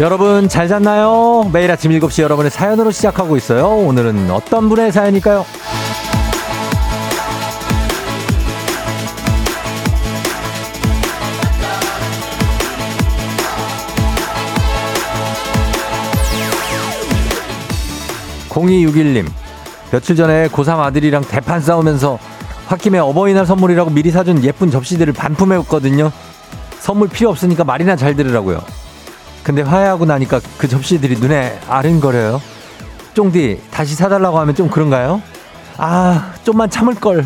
여러분 잘 잤나요? 매일 아침 7시 여러분의 사연으로 시작하고 있어요. 오늘은 어떤 분의 사연일까요? 0261님 며칠 전에 고3 아들이랑 대판 싸우면서 홧김에 어버이날 선물이라고 미리 사준 예쁜 접시들을 반품해왔거든요. 선물 필요 없으니까 말이나 잘 들으라고요. 근데 화해하고 나니까 그 접시들이 눈에 아른거려요. 쫑디 다시 사달라고 하면 좀 그런가요? 아 좀만 참을걸.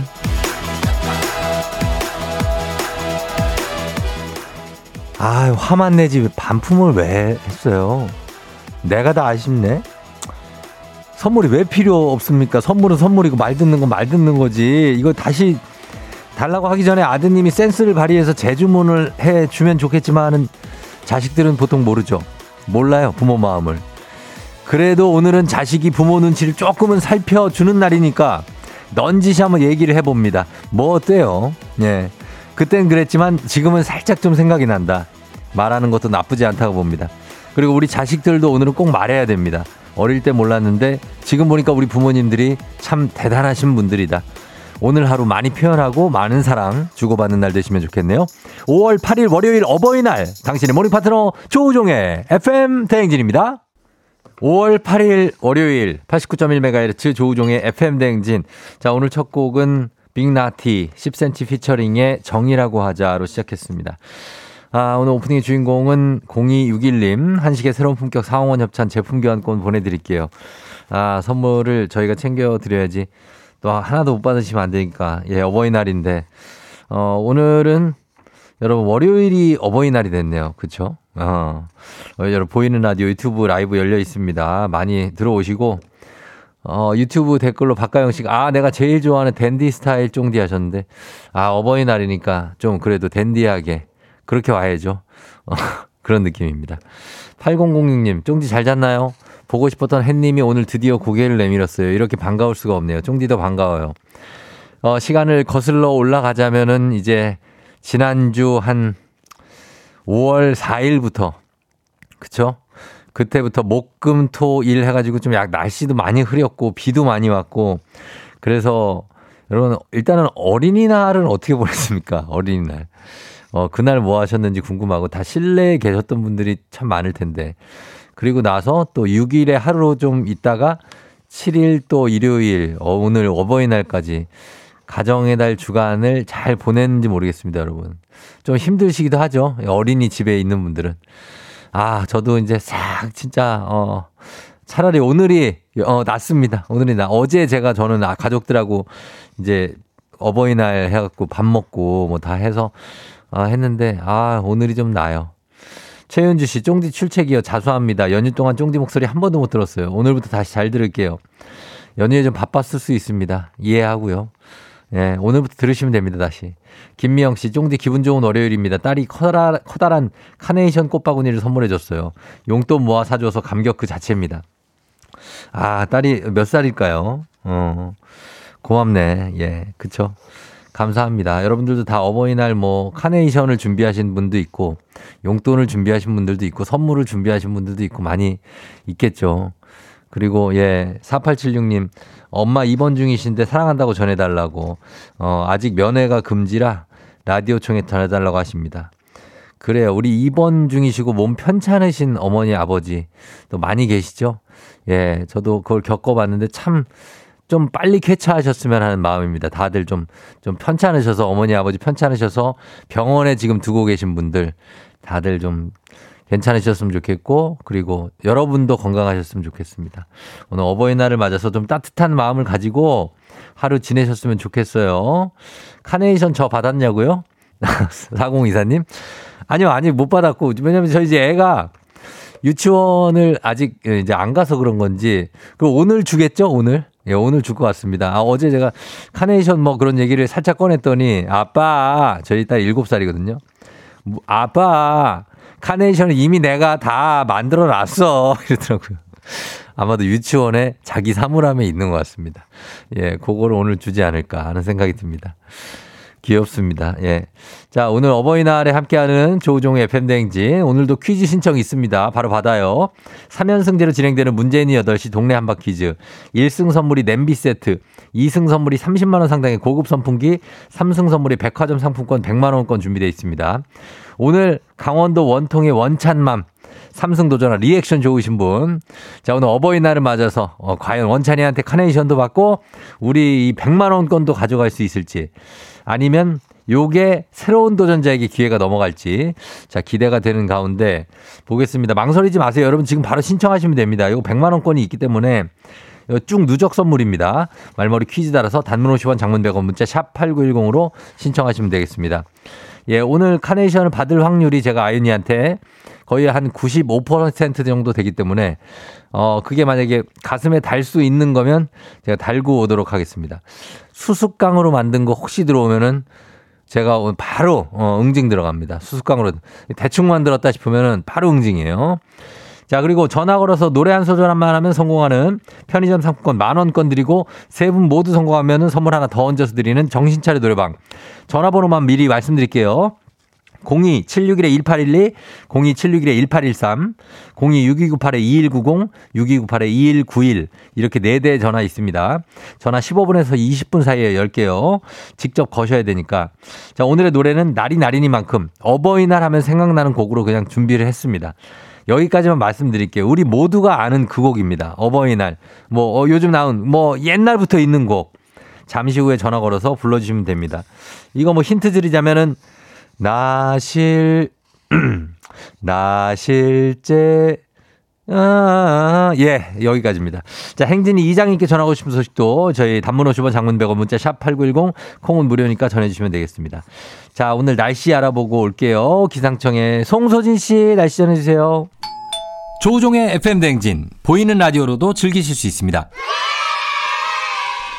아 화만 내지 반품을 왜 했어요? 내가 다 아쉽네. 선물이 왜 필요 없습니까? 선물은 선물이고 말 듣는 건 말 듣는 거지. 이거 다시 달라고 하기 전에 아드님이 센스를 발휘해서 재주문을 해 주면 좋겠지만은 자식들은 보통 모르죠. 몰라요, 부모 마음을. 그래도 오늘은 자식이 부모 눈치를 조금은 살펴주는 날이니까 넌지시 한번 얘기를 해봅니다. 뭐 어때요? 예. 그땐 그랬지만 지금은 살짝 좀 생각이 난다. 말하는 것도 나쁘지 않다고 봅니다. 그리고 우리 자식들도 오늘은 꼭 말해야 됩니다. 어릴 때 몰랐는데 지금 보니까 우리 부모님들이 참 대단하신 분들이다. 오늘 하루 많이 표현하고 많은 사랑 주고받는 날 되시면 좋겠네요. 5월 8일 월요일 어버이날 당신의 morning 파트너 조우종의 FM 대행진입니다. 5월 8일 월요일 89.1MHz 조우종의 FM 대행진. 자, 오늘 첫 곡은 빅나티 10cm 피처링의 정이라고 하자로 시작했습니다. 아, 오늘 오프닝의 주인공은 0261님 한식의 새로운 품격 사홍원 협찬 제품 교환권 보내드릴게요. 아, 선물을 저희가 챙겨드려야지 또 하나도 못 받으시면 안 되니까. 예, 어버이날인데. 어, 오늘은 여러분 월요일이 어버이날이 됐네요. 어. 어, 여러분 보이는 라디오 유튜브 라이브 열려 있습니다. 많이 들어오시고 어, 유튜브 댓글로 박가영 씨가, 아, 내가 제일 좋아하는 댄디 스타일 쫑디 하셨는데, 아, 어버이날이니까 좀 그래도 댄디하게, 그렇게 와야죠. 어, 그런 느낌입니다. 8006님, 쫑디 잘 잤나요? 보고 싶었던 햇님이 오늘 드디어 고개를 내밀었어요. 이렇게 반가울 수가 없네요. 쫑디도 반가워요. 어, 시간을 거슬러 올라가자면은 이제 지난주 한 5월 4일부터 그쵸? 그때부터 목 금 토 일 해가지고 좀 약 날씨도 많이 흐렸고 비도 많이 왔고 그래서 여러분 일단은 어린이날은 어떻게 보냈습니까? 어린이날. 어, 그날 뭐 하셨는지 궁금하고 다 실내에 계셨던 분들이 참 많을 텐데 그리고 나서 또 6일에 하루 좀 있다가 7일 또 일요일, 어, 오늘 어버이날까지 가정의 달 주간을 잘 보냈는지 모르겠습니다, 여러분. 좀 힘드시기도 하죠. 어린이 집에 있는 분들은. 아, 저도 이제 싹 진짜, 어, 차라리 오늘이, 어, 낫습니다. 오늘이 나. 어제 제가 저는 아, 가족들하고 이제 어버이날 해갖고 밥 먹고 뭐 다 해서, 아, 했는데, 아, 오늘이 좀 나요. 최윤주 씨, 쫑디 출첵이요. 자수합니다. 연휴 동안 쫑디 목소리 한 번도 못 들었어요. 오늘부터 다시 잘 들을게요. 연휴에 좀 바빴을 수 있습니다. 이해하고요. 예, 오늘부터 들으시면 됩니다, 다시. 김미영 씨, 쫑디 기분 좋은 월요일입니다. 딸이 커다, 커다란 카네이션 꽃바구니를 선물해줬어요. 용돈 모아 사줘서 감격 그 자체입니다. 아, 딸이 몇 살일까요? 어, 고맙네. 예, 그쵸. 감사합니다. 여러분들도 다 어버이날 뭐 카네이션을 준비하신 분도 있고 용돈을 준비하신 분들도 있고 선물을 준비하신 분들도 있고 많이 있겠죠. 그리고 예, 4876님 엄마 입원 중이신데 사랑한다고 전해 달라고 어, 아직 면회가 금지라 라디오 총에 전해 달라고 하십니다. 그래요. 우리 입원 중이시고 몸 편찮으신 어머니 아버지 또 많이 계시죠? 예, 저도 그걸 겪어봤는데 참 좀 빨리 쾌차하셨으면 하는 마음입니다. 다들 좀, 좀 편찮으셔서 어머니, 아버지 편찮으셔서 병원에 지금 두고 계신 분들 다들 좀 괜찮으셨으면 좋겠고, 그리고 여러분도 건강하셨으면 좋겠습니다. 오늘 어버이날을 맞아서 좀 따뜻한 마음을 가지고 하루 지내셨으면 좋겠어요. 카네이션 저 받았냐고요? 4024님? 아니요, 아니, 못 받았고, 왜냐면 저 이제 애가 유치원을 아직 이제 안 가서 그런 건지, 그 오늘 주겠죠, 오늘? 예, 오늘 줄 것 같습니다. 아, 어제 제가 카네이션 뭐 그런 얘기를 살짝 꺼냈더니 아빠, 저희 딸 7살이거든요. 뭐, 아빠, 카네이션을 이미 내가 다 만들어 놨어. 이러더라고요. 아마도 유치원에 자기 사물함에 있는 것 같습니다. 예, 그거를 오늘 주지 않을까 하는 생각이 듭니다. 귀엽습니다. 예. 자, 오늘 어버이날에 함께하는 조우종의 FM대행진. 오늘도 퀴즈 신청 있습니다. 바로 받아요. 3연승제로 진행되는 문재인이 8시 동네 한 바퀴즈. 1승 선물이 냄비 세트, 2승 선물이 30만원 상당의 고급 선풍기, 3승 선물이 백화점 상품권 100만원권 준비되어 있습니다. 오늘 강원도 원통의 원찬맘. 삼승 도전화 리액션 좋으신 분. 자, 오늘 어버이날을 맞아서, 어, 과연 원찬이한테 카네이션도 받고, 우리 이 100만 원권도 가져갈 수 있을지. 아니면 요게 새로운 도전자에게 기회가 넘어갈지. 자, 기대가 되는 가운데 보겠습니다. 망설이지 마세요. 여러분 지금 바로 신청하시면 됩니다. 이거 100만 원권이 있기 때문에 쭉 누적 선물입니다. 말머리 퀴즈 따라서 단문 50원 장문 100원 문자 샵 8910으로 신청하시면 되겠습니다. 예, 오늘 카네이션을 받을 확률이 제가 아윤이한테 거의 한 95% 정도 되기 때문에 어 그게 만약에 가슴에 달 수 있는 거면 제가 달고 오도록 하겠습니다. 수수깡으로 만든 거 혹시 들어오면은 제가 오늘 바로 어 응징 들어갑니다. 수수깡으로 대충 만들었다 싶으면은 바로 응징이에요. 자, 그리고 전화 걸어서 노래 한 소절만 하면 성공하는 편의점 상품권 만 원권 드리고 세 분 모두 성공하면은 선물 하나 더 얹어서 드리는 정신차려 노래방. 전화번호만 미리 말씀드릴게요. 02-761-1812, 02-761-1813, 02-6298-2190, 6298-2191 이렇게 4대 전화 있습니다. 전화 15분에서 20분 사이에 10개요. 직접 거셔야 되니까. 자, 오늘의 노래는 날이 날이니만큼 어버이날 하면 생각나는 곡으로 그냥 준비를 했습니다. 여기까지만 말씀드릴게요. 우리 모두가 아는 그 곡입니다. 어버이날. 뭐, 어, 요즘 나온, 뭐, 옛날부터 있는 곡. 잠시 후에 전화 걸어서 불러주시면 됩니다. 이거 뭐 힌트 드리자면은 나실, 나실제, 아, 예, 여기까지입니다. 자, 행진이 이장님께 전하고 싶은 소식도 저희 단문 50원 장문 100원 문자 샵 8910 콩은 무료니까 전해주시면 되겠습니다. 자, 오늘 날씨 알아보고 올게요. 기상청에 송소진 씨 날씨 전해주세요. 조우종의 FM대행진, 보이는 라디오로도 즐기실 수 있습니다.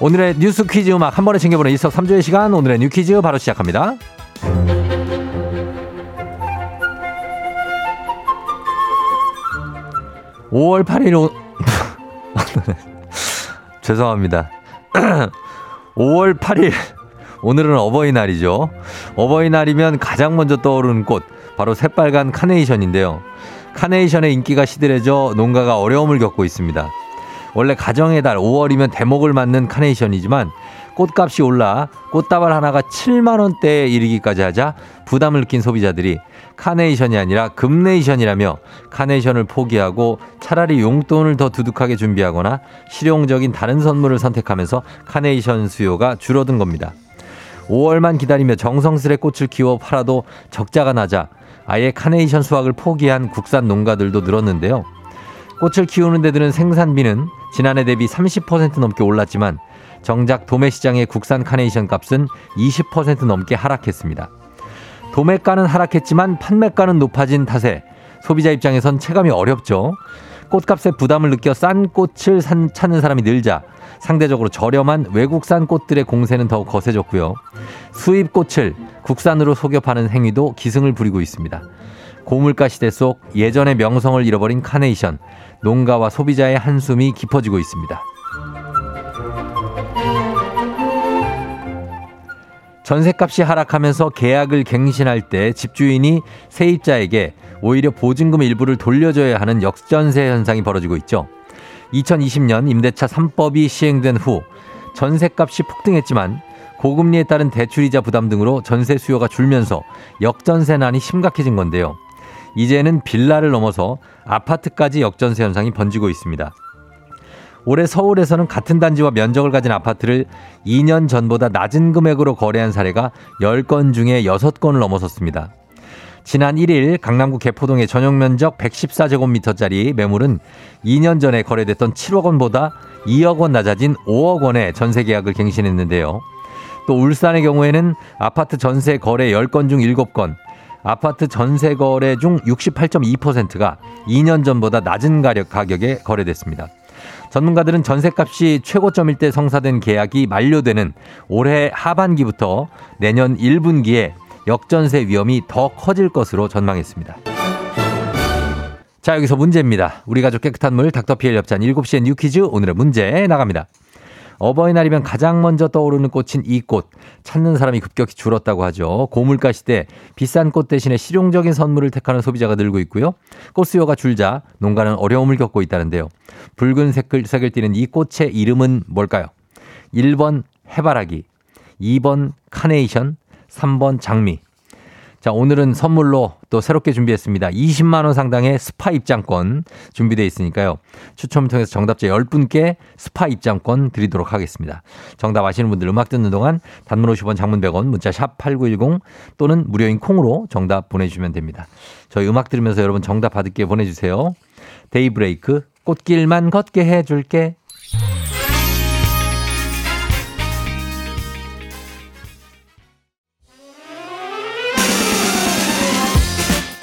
오늘의 뉴스 퀴즈 음악 한 번에 챙겨보는 일석삼조의 시간 오늘의 뉴 퀴즈 바로 시작합니다. 5월 8일 오... 죄송합니다. 5월 8일 오늘은 어버이날이죠. 어버이날이면 가장 먼저 떠오르는 꽃 바로 새빨간 카네이션인데요. 카네이션의 인기가 시들해져 농가가 어려움을 겪고 있습니다. 원래 가정의 달 5월이면 대목을 맞는 카네이션이지만 꽃값이 올라 꽃다발 하나가 7만 원대에 이르기까지 하자 부담을 느낀 소비자들이 카네이션이 아니라 금네이션이라며 카네이션을 포기하고 차라리 용돈을 더 두둑하게 준비하거나 실용적인 다른 선물을 선택하면서 카네이션 수요가 줄어든 겁니다. 5월만 기다리며 정성스레 꽃을 키워 팔아도 적자가 나자 아예 카네이션 수확을 포기한 국산 농가들도 늘었는데요. 꽃을 키우는 데 드는 생산비는 지난해 대비 30% 넘게 올랐지만 정작 도매 시장의 국산 카네이션 값은 20% 넘게 하락했습니다. 도매가는 하락했지만 판매가는 높아진 탓에 소비자 입장에선 체감이 어렵죠. 꽃값에 부담을 느껴 싼 꽃을 산, 찾는 사람이 늘자 상대적으로 저렴한 외국산 꽃들의 공세는 더욱 거세졌고요. 수입 꽃을 국산으로 속여 파는 행위도 기승을 부리고 있습니다. 고물가 시대 속 예전의 명성을 잃어버린 카네이션, 농가와 소비자의 한숨이 깊어지고 있습니다. 전세값이 하락하면서 계약을 갱신할 때 집주인이 세입자에게 오히려 보증금 일부를 돌려줘야 하는 역전세 현상이 벌어지고 있죠. 2020년 임대차 3법이 시행된 후 전세값이 폭등했지만 고금리에 따른 대출이자 부담 등으로 전세 수요가 줄면서 역전세난이 심각해진 건데요. 이제는 빌라를 넘어서 아파트까지 역전세 현상이 번지고 있습니다. 올해 서울에서는 같은 단지와 면적을 가진 아파트를 2년 전보다 낮은 금액으로 거래한 사례가 10건 중에 6건을 넘어섰습니다. 지난 1일 강남구 개포동의 전용 면적 114제곱미터짜리 매물은 2년 전에 거래됐던 7억 원보다 2억 원 낮아진 5억 원의 전세 계약을 갱신했는데요. 또 울산의 경우에는 아파트 전세 거래 10건 중 7건, 아파트 전세 거래 중 68.2%가 2년 전보다 낮은 가격, 가격에 거래됐습니다. 전문가들은 전세값이 최고점일 때 성사된 계약이 만료되는 올해 하반기부터 내년 1분기에 역전세 위험이 더 커질 것으로 전망했습니다. 자, 여기서 문제입니다. 우리 가족 깨끗한 물 닥터피엘 엽찬 7시엔 뉴퀴즈 오늘의 문제 나갑니다. 어버이날이면 가장 먼저 떠오르는 꽃인 이 꽃. 찾는 사람이 급격히 줄었다고 하죠. 고물가 시대 비싼 꽃 대신에 실용적인 선물을 택하는 소비자가 늘고 있고요. 꽃 수요가 줄자 농가는 어려움을 겪고 있다는데요. 붉은 색을, 색을 띠는 이 꽃의 이름은 뭘까요? 1번 해바라기, 2번 카네이션, 3번 장미. 자, 오늘은 선물로 또 새롭게 준비했습니다. 20만원 상당의 스파 입장권 준비되어 있으니까요. 추첨을 통해서 정답자 10분께 스파 입장권 드리도록 하겠습니다. 정답 아시는 분들 음악 듣는 동안 단문 50원 장문 100원 문자 샵 8910 또는 무료인 콩으로 정답 보내주시면 됩니다. 저희 음악 들으면서 여러분 정답 받을게 보내주세요. 데이브레이크 꽃길만 걷게 해줄게.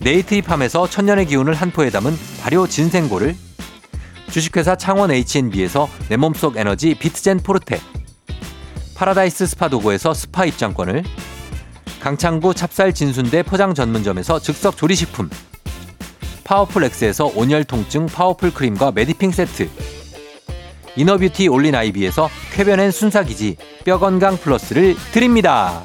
네이트리팜에서 천년의 기운을 한 포에 담은 발효 진생고를 주식회사 창원 H&B에서 내 몸속 에너지 비트젠 포르테 파라다이스 스파 도구에서 스파 입장권을 강창구 찹쌀 진순대 포장 전문점에서 즉석 조리식품 파워풀 엑스에서 온열 통증 파워풀 크림과 메디핑 세트 이너뷰티 올린 아이비에서 쾌변엔 순사기지 뼈 건강 플러스를 드립니다.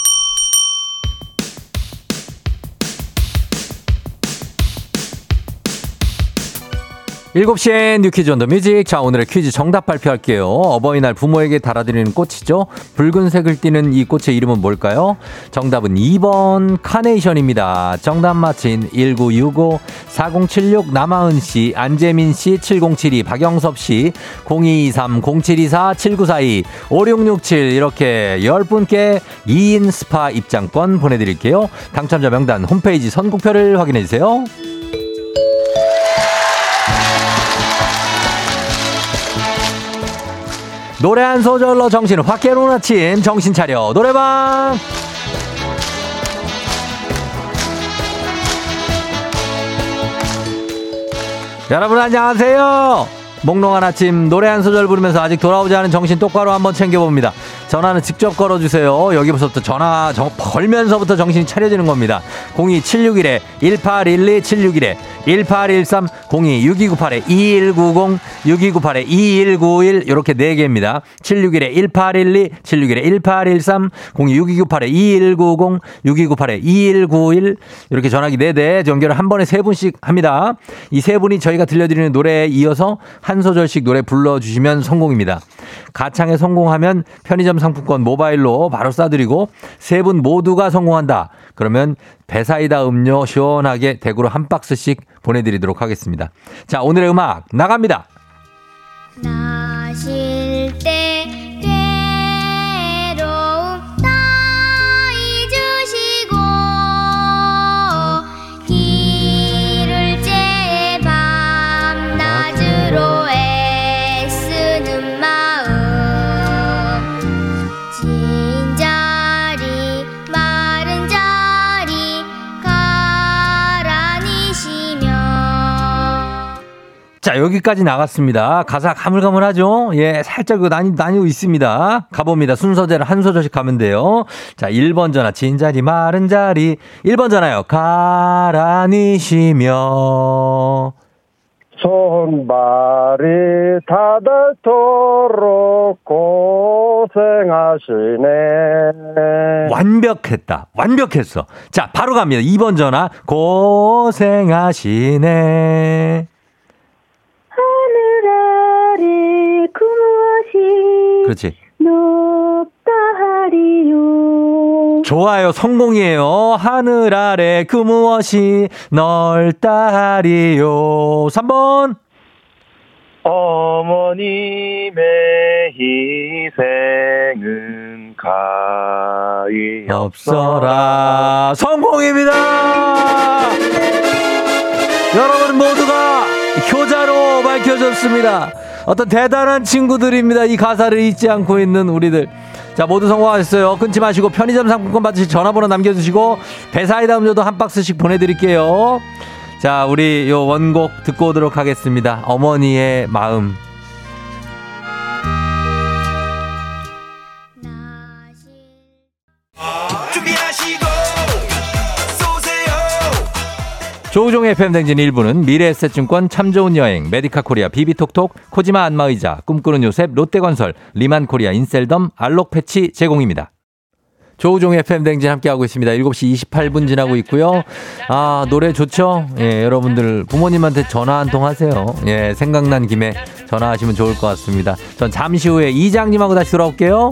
7시엔 You Quiz on the Music. 자, 오늘의 퀴즈 정답 발표할게요. 어버이날 부모에게 달아드리는 꽃이죠. 붉은색을 띠는 이 꽃의 이름은 뭘까요? 정답은 2번 카네이션입니다. 정답 맞힌 1965 4076 남아은 씨, 안재민 씨, 7072 박영섭 씨, 0223 0724 7942 5667 이렇게 10분께 2인 스파 입장권 보내드릴게요. 당첨자 명단 홈페이지 선곡표를 확인해주세요. 노래 한 소절로 정신을 확 깨우는 아침 정신 차려. 노래방! 여러분 안녕하세요. 몽롱한 아침 노래 한 소절 부르면서 아직 돌아오지 않은 정신 똑바로 한번 챙겨봅니다. 전화는 직접 걸어주세요. 여기부터 전화 정, 걸면서부터 정신이 차려지는 겁니다. 02761에 1812 761에 1813 02 6298에 2190 6298에 2191 이렇게 4개입니다. 761에 1812 761에 1813 02 6298에 2190 6298에 2191 이렇게 전화기 4대 연결을 한 번에 세 분씩 합니다. 이 세 분이 저희가 들려드리는 노래에 이어서 한 소절씩 노래 불러주시면 성공입니다. 가창에 성공하면 편의점 상품권 모바일로 바로 쏴드리고 세 분 모두가 성공한다. 그러면 배사이다 음료 시원하게 대구로 한 박스씩 보내드리도록 하겠습니다. 자, 오늘의 음악 나갑니다. 나실 때 자, 여기까지 나갔습니다. 가사 가물가물하죠? 예, 살짝 그 나뉘, 나뉘고 있습니다. 가봅니다. 순서대로 한 소절씩 가면 돼요. 자, 1번 전화, 진자리, 마른 자리. 1번 전화요. 가라니시며. 손발이 다닳도록 고생하시네. 완벽했다. 완벽했어. 자, 바로 갑니다. 2번 전화. 고생하시네. 그렇지. 높다 하리요 좋아요. 성공이에요. 하늘 아래 그 무엇이 넓다 하리요. 3번. 어머님의 희생은 가히 없어라. 성공입니다! 여러분 모두가 효자로 밝혀졌습니다. 어떤 대단한 친구들입니다. 이 가사를 잊지 않고 있는 우리들. 자, 모두 성공하셨어요. 끊지 마시고 편의점 상품권 받으실 전화번호 남겨주시고 배사이다 음료도 한 박스씩 보내드릴게요. 자, 우리 요 원곡 듣고 오도록 하겠습니다. 어머니의 마음. 조우종의 FM댕진 1부는 미래에셋증권 참 좋은 여행, 메디카 코리아 비비톡톡, 코지마 안마의자, 꿈꾸는 요셉, 롯데건설, 리만 코리아 인셀덤, 알록 패치 제공입니다. 조우종의 FM댕진 함께하고 있습니다. 7시 28분 지나고 있고요. 아, 노래 좋죠? 예, 여러분들 부모님한테 전화 한 통 하세요. 예, 생각난 김에 전화하시면 좋을 것 같습니다. 전 잠시 후에 이장님하고 다시 돌아올게요.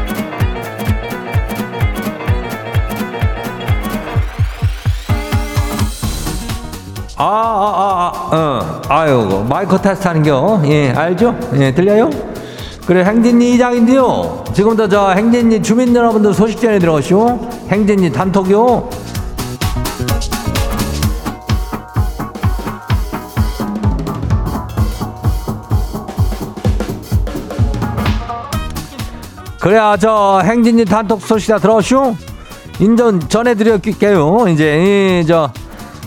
아, 아, 아, 아, 어. 아유, 마이크 테스트 하는 겨. 예, 알죠? 예, 들려요? 그래, 행진리 이장인데요. 지금부터 저 행진리 주민 여러분들 소식 전해 들어오시오. 행진리 단톡요. 그래야 저 행진리 단톡 소식 다 들어오시오. 인전 전해드릴게요. 이제, 이, 저,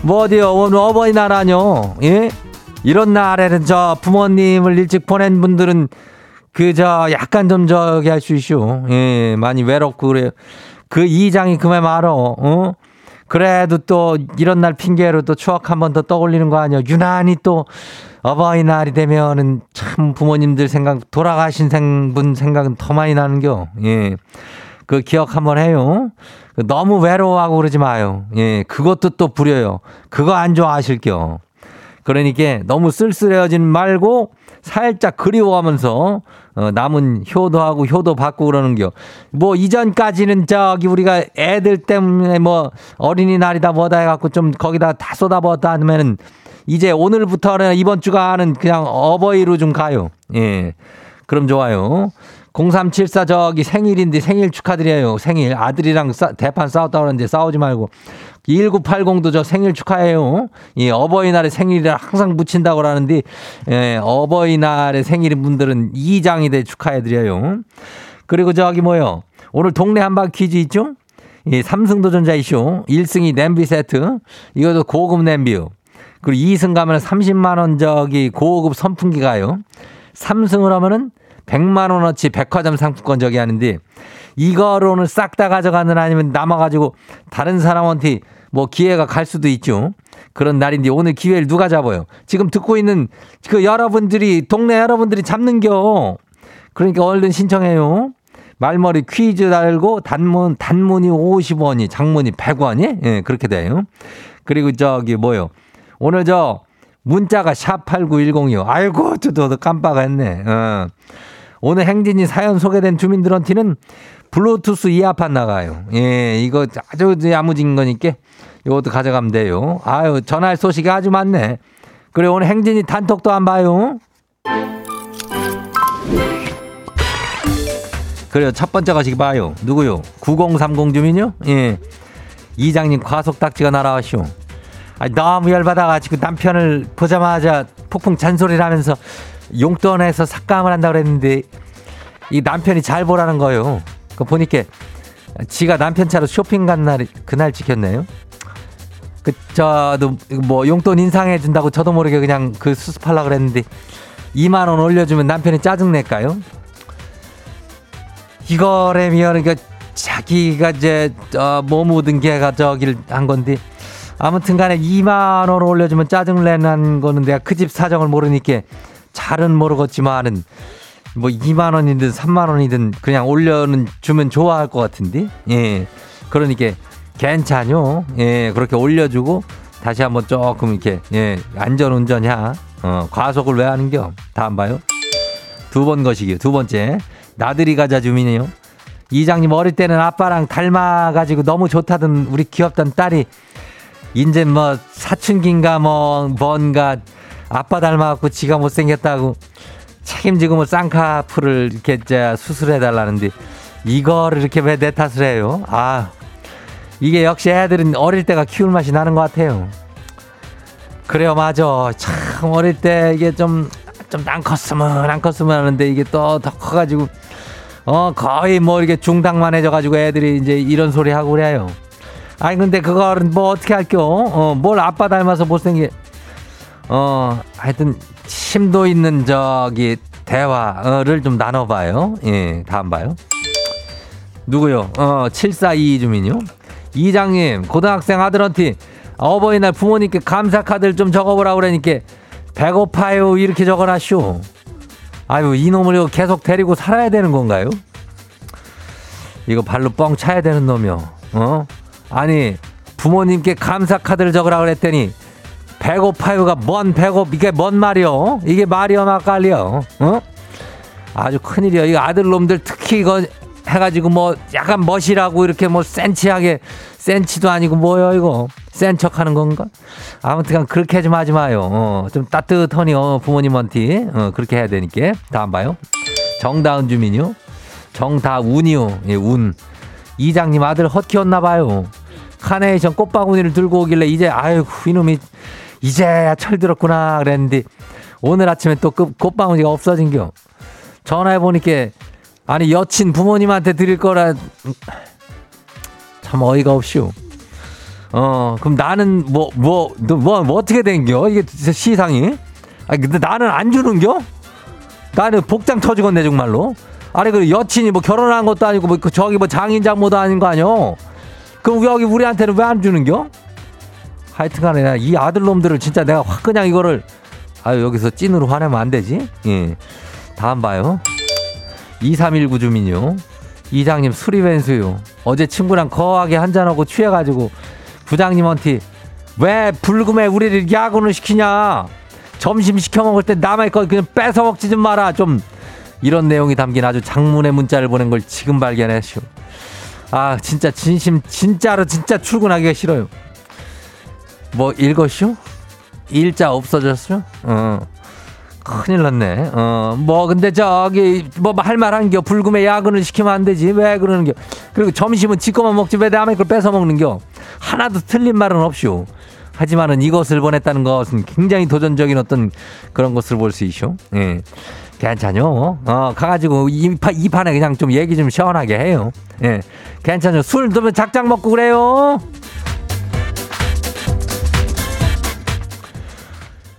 뭐 어디요? 오늘 어버이날아뇨? 예? 이런 날에는 저 부모님을 일찍 보낸 분들은 그 저 약간 좀 저기 할 수 있슈. 예 많이 외롭고 그래요. 그 이장이 그만 말어 어? 그래도 또 이런 날 핑계로 또 추억 한 번 더 떠올리는 거 아니야? 유난히 또 어버이날이 되면은 참 부모님들 생각 돌아가신 생, 분 생각은 더 많이 나는겨. 예 그 기억 한번 해요 너무 외로워하고 그러지 마요. 예, 그것도 또 부려요. 그거 안 좋아하실겨. 그러니까 너무 쓸쓸해하지 말고 살짝 그리워하면서 어, 남은 효도하고 효도 받고 그러는겨. 뭐 이전까지는 저기 우리가 애들 때문에 뭐 어린이날이다 뭐다 해갖고 좀 거기다 다 쏟아부었다 하면은 이제 오늘부터는 이번 주가는 그냥 어버이로 좀 가요. 예. 그럼 좋아요. 0374 저기 생일인데 생일 축하드려요. 생일 아들이랑 싸, 대판 싸웠다 그러는데 싸우지 말고 1980도 저 생일 축하해요. 이 어버이날에 생일을 항상 붙인다고 그러는데 예, 어버이날에 생일인 분들은 이장이 돼 축하해드려요. 그리고 저기 뭐요. 오늘 동네 한바 퀴즈 있죠? 이 삼성도전자 이슈 1승이 냄비 세트 이것도 고급 냄비요. 그리고 2승 가면 30만 원 저기 고급 선풍기 가요. 3승을 하면은 100만 원어치 백화점 상품권 저기 하는데 이거로는 싹 다 가져가는 아니면 남아가지고 다른 사람한테 뭐 기회가 갈 수도 있죠. 그런 날인데 오늘 기회를 누가 잡아요? 지금 듣고 있는 그 여러분들이 동네 여러분들이 잡는겨. 그러니까 얼른 신청해요. 말머리 퀴즈 달고 단문 단문이 50원이 장문이 100원이 예, 그렇게 돼요. 그리고 저기 뭐요? 오늘 저 문자가 샵 8910이요. 아이고 저도 깜빡했네. 어. 오늘 행진이 사연 소개된 주민들한테는 블루투스 이어팟 나가요. 예, 이거 아주 야무진 거니까 이것도 가져가면 돼요. 아유, 전할 소식이 아주 많네. 그래, 오늘 행진이 단톡도 안 봐요. 그래요, 첫 번째 가시기 봐요. 누구요? 9030 주민요? 예. 이장님 과속 딱지가 날아왔쇼. 아 너무 열받아가지고 남편을 보자마자 폭풍 잔소리를 하면서 용돈에서 삭감을 한다고 그랬는데 이 남편이 잘 보라는 거예요. 그 보니까 지가 남편 차로 쇼핑 간 날 그날 지켰네요. 그 저도 뭐 용돈 인상해 준다고 저도 모르게 그냥 그 수습하려 그랬는데 2만 원 올려주면 남편이 짜증 낼까요? 이거라면 그 자기가 이제 어, 뭐 묻은 게가 저기를 한 건데 아무튼 간에 2만 원 올려주면 짜증 내는 거는 내가 그 집 사정을 모르니까 잘은 모르겠지만은 뭐 2만 원이든 3만 원이든 그냥 올려는 주면 좋아할 것 같은데? 예. 그러니까 괜찮요? 예. 그렇게 올려주고 다시 한번 조금 이렇게 예 안전 운전이야. 어 과속을 왜 하는겨? 다안 봐요. 두 번 거시기요. 두 번째. 나들이 가자 주민이요. 이장님 어릴 때는 아빠랑 닮아가지고 너무 좋다던 우리 귀엽던 딸이 인제 뭐 사춘기인가 뭐 뭔가 아빠 닮아갖고 지가 못생겼다고 책임지고 뭐 쌍꺼풀을 이렇게 이제 수술해 달라는데 이거를 이렇게 왜 내 탓을 해요? 아 이게 역시 애들은 어릴 때가 키울 맛이 나는 것 같아요. 그래요, 맞아. 참 어릴 때 이게 좀 좀안 컸으면 안 컸으면 하는데 이게 또 더 커가지고 어 거의 뭐 이렇게 중당만 해져가지고 애들이 이제 이런 소리 하고 그래요. 아니 근데 그거를 뭐 어떻게 할겨? 어뭘 아빠 닮아서 못생겨? 어 하여튼 심도 있는 저기 대화를 좀 나눠봐요. 예, 다음 봐요. 누구요? 어, 7422 주민요. 이장님, 고등학생 아들한테 어버이날 부모님께 감사 카드를 좀 적어보라 그러니까 배고파요 이렇게 적어놨쇼. 아유 이놈을 계속 데리고 살아야 되는 건가요? 이거 발로 뻥 차야 되는 놈이요. 어? 아니 부모님께 감사 카드를 적으라 그랬더니 배고파요가 뭔 배고 이게 뭔 말이요? 이게 말이요 막갈리요? 어? 아주 큰일이야. 이 아들놈들 특히 이거 해가지고 뭐 약간 멋이라고 이렇게 뭐 센치하게 센치도 아니고 뭐요 이거 센 척하는 건가? 아무튼 그렇게 좀 하지 마요. 어, 좀 따뜻하니 어, 부모님한테 어, 그렇게 해야 되니까 다음 봐요. 정다은 주민요. 정다운이요. 예, 운. 이장님 아들 헛 키웠나 봐요. 카네이션 꽃바구니를 들고 오길래 이제 아유 이놈이 이제야 철들었구나 그랬는데 오늘 아침에 또그 꽃바구니가 없어진겨. 전화해 보니까 아니 여친 부모님한테 드릴 거라 참 어이가 없슈. 어 그럼 나는 뭐 뭐 뭐 뭐, 어떻게 된겨 이게 시상이? 아 근데 나는 안 주는겨? 나는 복장 터지겠네 정말로. 아니 그 여친이 뭐 결혼한 것도 아니고 뭐 저기 뭐 장인 장모도 아닌 거 아니요? 그럼 여기 우리한테는 왜 안 주는겨? 하여튼간에 이 아들놈들을 진짜 내가 확 그냥 이거를 아유 여기서 찐으로 화내면 안 되지? 예. 다음 봐요. 2319 주민요. 이장님 술이 웬수요. 어제 친구랑 거하게 한잔하고 취해가지고 부장님한테 왜 불금에 우리를 야근을 시키냐. 점심 시켜 먹을 때 남의 거 그냥 뺏어 먹지 좀 마라. 좀 이런 내용이 담긴 아주 장문의 문자를 보낸 걸 지금 발견했슈. 아 진짜 진심 진짜로 진짜 출근하기가 싫어요. 뭐 읽었슈? 일자 없어졌슈? 어. 큰일 났네. 어, 뭐, 근데 저기, 뭐, 할 만한겨. 불금에 야근을 시키면 안 되지. 왜 그러는 겨. 그리고 점심은 지 거만 먹지 왜 남의 걸 뺏어 먹는 겨. 하나도 틀린 말은 없슈. 하지만은 이것을 보냈다는 것은 굉장히 도전적인 어떤 그런 것을 볼 수 있쇼. 예. 괜찮요. 어, 가가지고 이, 파- 이 판에 그냥 좀 얘기 좀 시원하게 해요. 예. 괜찮요. 술 좀 작작 먹고 그래요.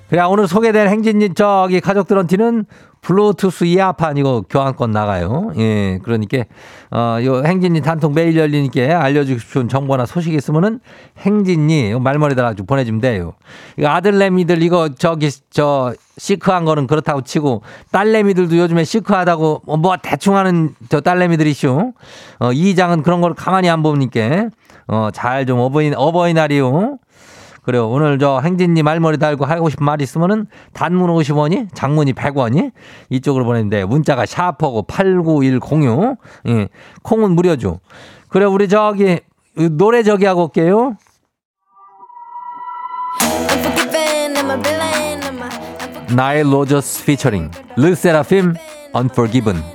그래 오늘 소개된 행진님 저기 가족들한테는 블루투스 이어판 이거 교환권 나가요. 예, 그러니까 어, 요 행진이 단통 매일 열리니까 알려주고 싶은 정보나 소식 있으면은 행진이 요 말머리다가 좀 보내주면 돼요. 이거 아들내미들 이거 저기 저 시크한 거는 그렇다고 치고 딸내미들도 요즘에 시크하다고 뭐, 뭐 대충 하는 저 딸내미들이쇼. 어, 이장은 그런 걸 가만히 안 보니까 어, 잘 좀 어버이 어버이날이요. 그래요. 오늘 저 행진님 말머리 달고 하고 싶은 말 있으면은 단문 50원이, 장문이 100원이 이쪽으로 돼요. 문자가 샤퍼고 89106. 예. 콩은 무료죠. 그래 우리 저기 노래 저기 하고 올게요. 나일 로저스 피처링 르세라핌 Unforgiven.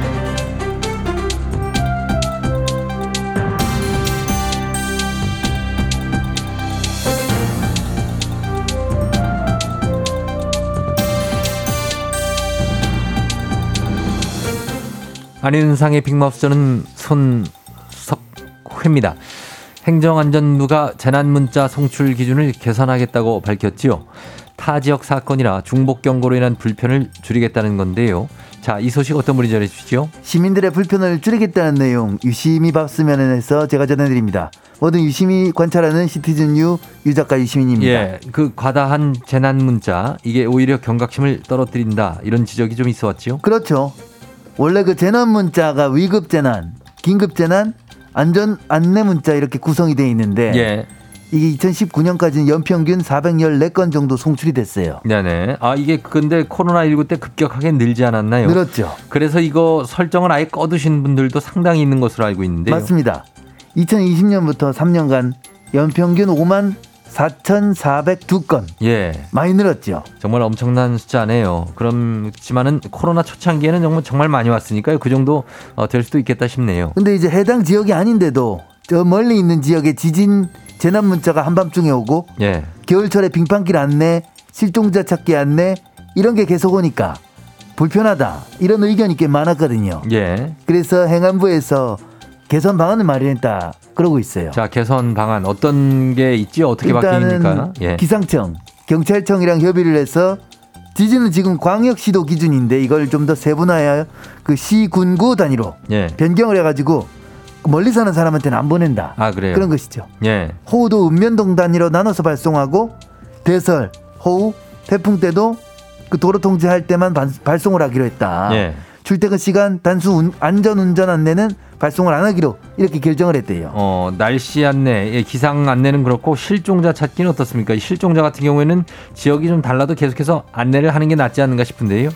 안윤상의 빅마우스는 손석회입니다. 행정안전부가 재난문자 송출 기준을 개선하겠다고 밝혔지요. 타 지역 사건이나 중복 경고로 인한 불편을 줄이겠다는 건데요. 자, 이 소식 어떤 분이 전해 주시죠? 시민들의 불편을 줄이겠다는 내용 유심히 봤으면에서 제가 전해드립니다. 모든 유심히 관찰하는 시티즌유 유작가 유시민입니다. 예, 그 과다한 재난 문자 이게 오히려 경각심을 떨어뜨린다 이런 지적이 좀 있어왔지요. 그렇죠. 원래 그 재난 문자가 위급 재난, 긴급 재난, 안전 안내 문자 이렇게 구성이 돼 있는데 예, 이게 2019년까지는 연평균 414건 정도 송출이 됐어요. 네네. 아 이게 근데 코로나 19 때 급격하게 늘지 않았나요? 늘었죠. 그래서 이거 설정을 아예 꺼두신 분들도 상당히 있는 것으로 알고 있는데요. 맞습니다. 2020년부터 3년간 연평균 5만 4,402건 예, 많이 늘었죠. 정말 엄청난 숫자네요. 그렇지만은 코로나 초창기에는 정말 정말 많이 왔으니까요. 그 정도 어, 될 수도 있겠다 싶네요. 근데 이제 해당 지역이 아닌데도 저 멀리 있는 지역에 지진 재난 문자가 한밤중에 오고 예, 겨울철에 빙판길 안내, 실종자 찾기 안내 이런 게 계속 오니까 불편하다 이런 의견이 꽤 많았거든요. 예. 그래서 행안부에서 개선 방안을 마련했다 그러고 있어요. 자 개선 방안 어떤 게 있지 어떻게 바뀝니까? 예. 기상청, 경찰청이랑 협의를 해서 지진은 지금 광역시도 기준인데 이걸 좀 더 세분화하여 그 시군구 단위로 예. 변경을 해가지고 멀리 사는 사람한테는 안 보낸다. 아 그래요. 그런 것이죠. 예. 호우도 읍면동 단위로 나눠서 발송하고 대설, 호우, 태풍 때도 그 도로 통제할 때만 반- 발송을 하기로 했다. 예. 출퇴근 시간 단수 운- 안전 운전 안내는 발송을 안 하기로 이렇게 결정을 했대요. 어, 날씨 안내, 예, 기상 안내는 그렇고 실종자 찾기는 어떻습니까? 이 실종자 같은 경우에는 지역이 좀 달라도 계속해서 안내를 하는 게 낫지 않는가 싶은데요.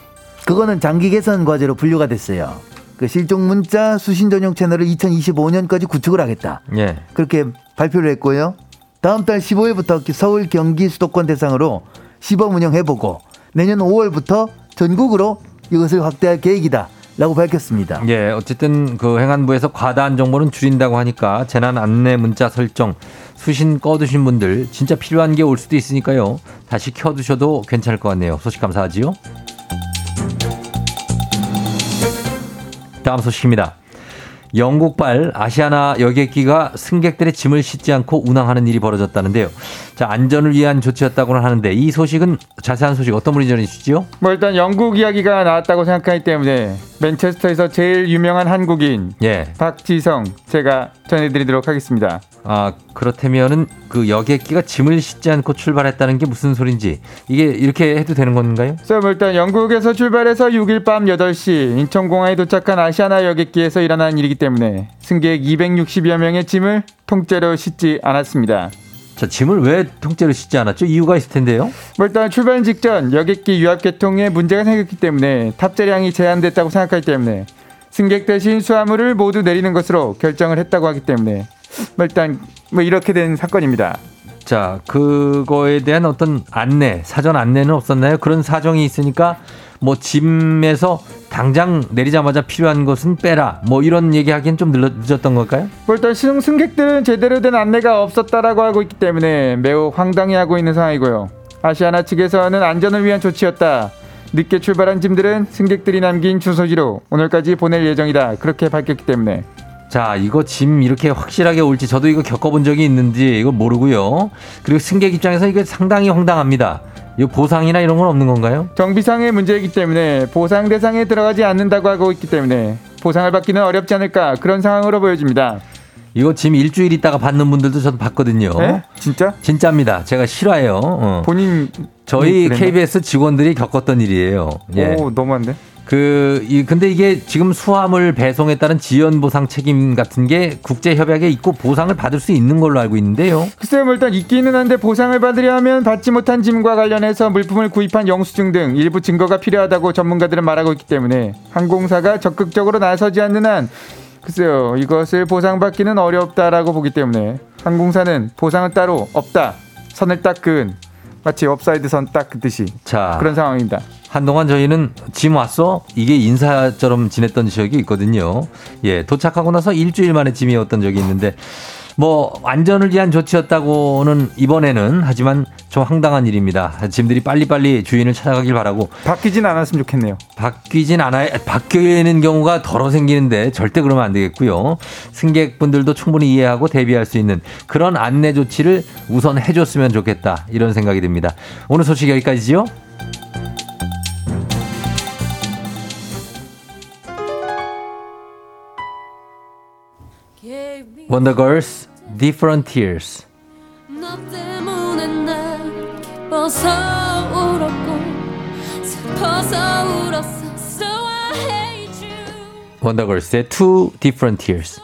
그거는 장기 개선 과제로 분류가 됐어요. 그 실종 문자 수신 전용 채널을 2025년까지 구축을 하겠다. 예. 그렇게 발표를 했고요. 다음 달 15일부터 서울 경기 수도권 대상으로 시범 운영해보고 내년 5월부터 전국으로 이것을 확대할 계획이다. 라고 밝혔습니다. 예, 어쨌든 그 행안부에서 과다한 정보는 줄인다고 하니까 재난 안내 문자 설정 수신 꺼두신 분들 진짜 필요한 게 올 수도 있으니까요. 다시 켜두셔도 괜찮을 것 같네요. 소식 감사하지요. 다음 소식입니다. 영국발 아시아나 여객기가 승객들의 짐을 싣지 않고 운항하는 일이 벌어졌다는데요. 자, 안전을 위한 조치였다고는 하는데 이 소식은 자세한 소식 어떤 분이 전해주시죠? 뭐 일단 영국 이야기가 나왔다고 생각하기 때문에 맨체스터에서 제일 유명한 한국인 예. 박지성 제가 전해드리도록 하겠습니다. 아, 그렇다면은 그 여객기가 짐을 싣지 않고 출발했다는 게 무슨 소린지 이게 이렇게 해도 되는 건가요? 뭐 일단 영국에서 출발해서 6일 밤 8시 인천공항에 도착한 아시아나 여객기에서 일어난 일이기 때문에 승객 260여 명의 짐을 통째로 싣지 않았습니다. 자, 짐을 왜 통째로 싣지 않았죠? 이유가 있을 텐데요. 뭐 일단 출발 직전 여객기 유압 계통에 문제가 생겼기 때문에 탑재량이 제한됐다고 생각하기 때문에 승객 대신 수화물을 모두 내리는 것으로 결정을 했다고 하기 때문에 뭐 일단 뭐 이렇게 된 사건입니다. 자, 그거에 대한 어떤 안내, 사전 안내는 없었나요? 그런 사정이 있으니까 뭐 짐에서 당장 내리자마자 필요한 것은 빼라. 뭐 이런 얘기하기엔 좀 늦, 늦었던 걸까요? 뭐 일단 신- 승객들은 제대로 된 안내가 없었다라고 하고 있기 때문에 매우 황당해하고 있는 상황이고요. 아시아나 측에서는 안전을 위한 조치였다. 늦게 출발한 짐들은 승객들이 남긴 주소지로 오늘까지 보낼 예정이다. 그렇게 밝혔기 때문에 자, 이거 짐 이렇게 확실하게 올지 저도 이거 겪어본 적이 있는지 이거 모르고요. 그리고 승객 입장에서 이게 상당히 황당합니다. 이 보상이나 이런 건 없는 건가요? 정비상의 문제이기 때문에 보상 대상에 들어가지 않는다고 하고 있기 때문에 보상을 받기는 어렵지 않을까 그런 상황으로 보여집니다. 이거 짐 일주일 있다가 받는 분들도 저도 봤거든요. 에? 진짜? 진짜입니다. 제가 실화예요. 어. 본인 저희 그랬나? KBS 직원들이 겪었던 일이에요. 예. 오 너무한데? 그, 이, 근데 이게 지금 수화물 배송에 따른 지연 보상 책임 같은 게 국제 협약에 있고 보상을 받을 수 있는 걸로 알고 있는데요. 글쎄요, 뭐 일단 있기는 한데 보상을 받으려 하면 받지 못한 짐과 관련해서 물품을 구입한 영수증 등 일부 증거가 필요하다고 전문가들은 말하고 있기 때문에 항공사가 적극적으로 나서지 않는 한 글쎄요, 이것을 보상받기는 어렵다라고 보기 때문에 항공사는 보상은 따로 없다. 선을 딱 그은 마치 오프사이드 선 딱 그듯이 자. 그런 상황입니다. 한동안 저희는 짐 왔어? 이게 인사처럼 지냈던 적이 있거든요. 예, 도착하고 나서 일주일 만에 짐이 왔던 적이 있는데, 뭐, 안전을 위한 조치였다고는 이번에는 하지만 좀 황당한 일입니다. 짐들이 빨리빨리 주인을 찾아가길 바라고, 바뀌진 않았으면 좋겠네요. 바뀌진 않아요. 바뀌는 경우가 더러 생기는데 절대 그러면 안 되겠고요. 승객분들도 충분히 이해하고 대비할 수 있는 그런 안내 조치를 우선 해줬으면 좋겠다. 이런 생각이 듭니다. 오늘 소식 여기까지죠? So I hate you 원더걸스의 Two Different Tears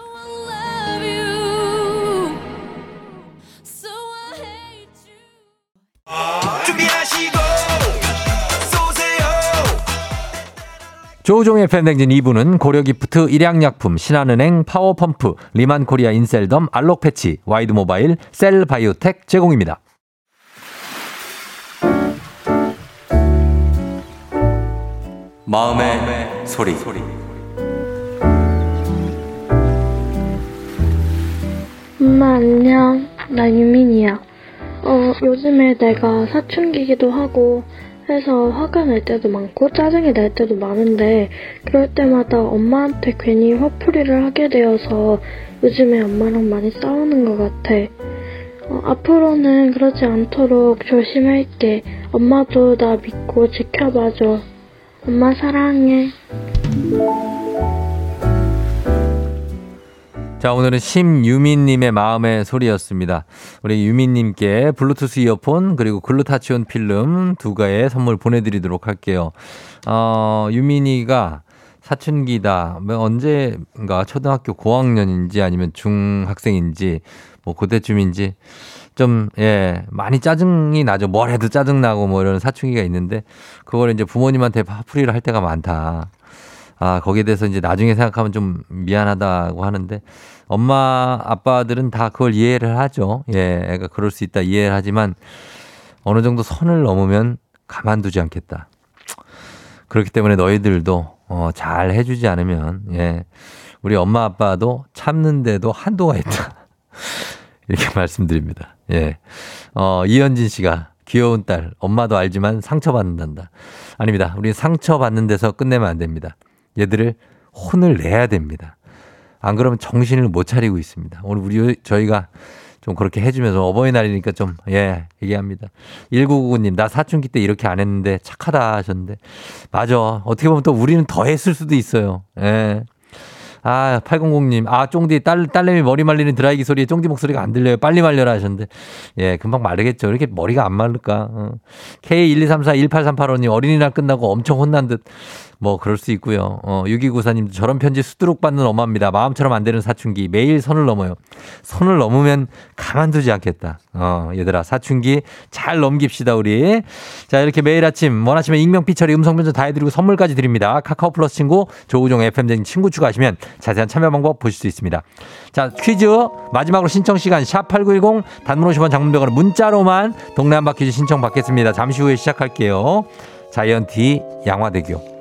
조우종의 FM댕진 2부는 고려기프트, 일양약품, 신한은행, 파워펌프, 리만코리아 인셀덤, 알록패치, 와이드모바일, 셀바이오텍 제공입니다. 마음의 소리. 엄마 안녕 나 유민이야 어 요즘에 내가 사춘기기도 하고 해서 화가 날 때도 많고 짜증이 날 때도 많은데 그럴 때마다 엄마한테 괜히 화풀이를 하게 되어서 요즘에 엄마랑 많이 싸우는 것 같아. 어, 앞으로는 그러지 않도록 조심할게. 엄마도 나 믿고 지켜봐줘. 엄마 사랑해 자, 오늘은 심유민님의 마음의 소리였습니다. 우리 유민님께 블루투스 이어폰 그리고 글루타치온 필름 두 가의 선물 보내드리도록 할게요. 어, 유민이가 사춘기다. 뭐 언제인가 초등학교 고학년인지 아니면 중학생인지 뭐 그때쯤인지 좀, 예, 많이 짜증이 나죠. 뭘 해도 짜증나고 뭐 이런 사춘기가 있는데 그걸 이제 부모님한테 화풀이를 할 때가 많다. 아, 거기에 대해서 이제 나중에 생각하면 좀 미안하다고 하는데 엄마, 아빠들은 다 그걸 이해를 하죠. 예, 애가 그럴 수 있다 이해를 하지만 어느 정도 선을 넘으면 가만두지 않겠다. 그렇기 때문에 너희들도 어, 잘 해주지 않으면 예, 우리 엄마 아빠도 참는데도 한도가 있다. 이렇게 말씀드립니다. 예. 어, 이현진 씨가 귀여운 딸, 엄마도 알지만 상처받는단다. 아닙니다. 우리 상처받는 데서 끝내면 안 됩니다. 얘들을 혼을 내야 됩니다. 안 그러면 정신을 못 차리고 있습니다. 오늘 우리 저희가 좀 그렇게 해주면서 어버이날이니까 좀, 예, 얘기합니다. 1999님, 나 사춘기 때 이렇게 안 했는데 착하다 하셨는데. 맞아. 어떻게 보면 또 우리는 더 했을 수도 있어요. 예. 아, 800님. 아, 쫑디, 딸, 딸내미 머리 말리는 드라이기 소리에 쫑디 목소리가 안 들려요. 빨리 말려라 하셨는데. 예, 금방 마르겠죠. 이렇게 머리가 안 마를까. 어. K123418385님, 어린이날 끝나고 엄청 혼난 듯. 뭐, 그럴 수 있고요. 어, 6294님, 저런 편지 수두룩 받는 엄마입니다. 마음처럼 안 되는 사춘기. 매일 선을 넘어요. 선을 넘으면 가만두지 않겠다. 어, 얘들아, 사춘기 잘 넘깁시다, 우리. 자, 이렇게 매일 아침, 원하시면 익명 피처리 음성 변조 다 해드리고 선물까지 드립니다. 카카오 플러스 친구, 조우종 FM쟁 친구 추가하시면 자세한 참여 방법 보실 수 있습니다. 자, 퀴즈. 마지막으로 신청 시간, 샵 8910, 단문 50원 장문병으로 문자로만 동네 한바 퀴즈 신청 받겠습니다. 잠시 후에 시작할게요. 자이언티 양화대교.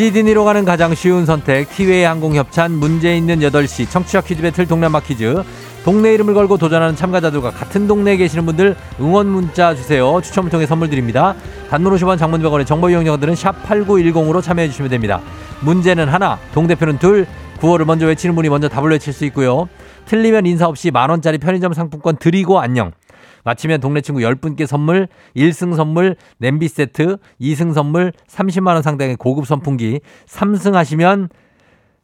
시드니로 가는 가장 쉬운 선택 티웨이 항공 협찬 문제 있는 8시 청취자 퀴즈 배틀 한바 퀴즈. 동네 이름을 걸고 도전하는 참가자들과 같은 동네에 계시는 분들 응원 문자 주세요. 추첨을 통해 선물 드립니다. 단문 50원 장문 100원의 정보 이용료들은 샵 8910으로 참여해 주시면 됩니다. 문제는 하나 동대표는 둘 구호를 먼저 외치는 분이 먼저 답을 외칠 수 있고요. 틀리면 인사 없이 만원짜리 편의점 상품권 드리고 안녕 마치면 동네 친구 10분께 선물, 1승 선물, 냄비 세트, 2승 선물, 30만원 상당의 고급 선풍기, 3승 하시면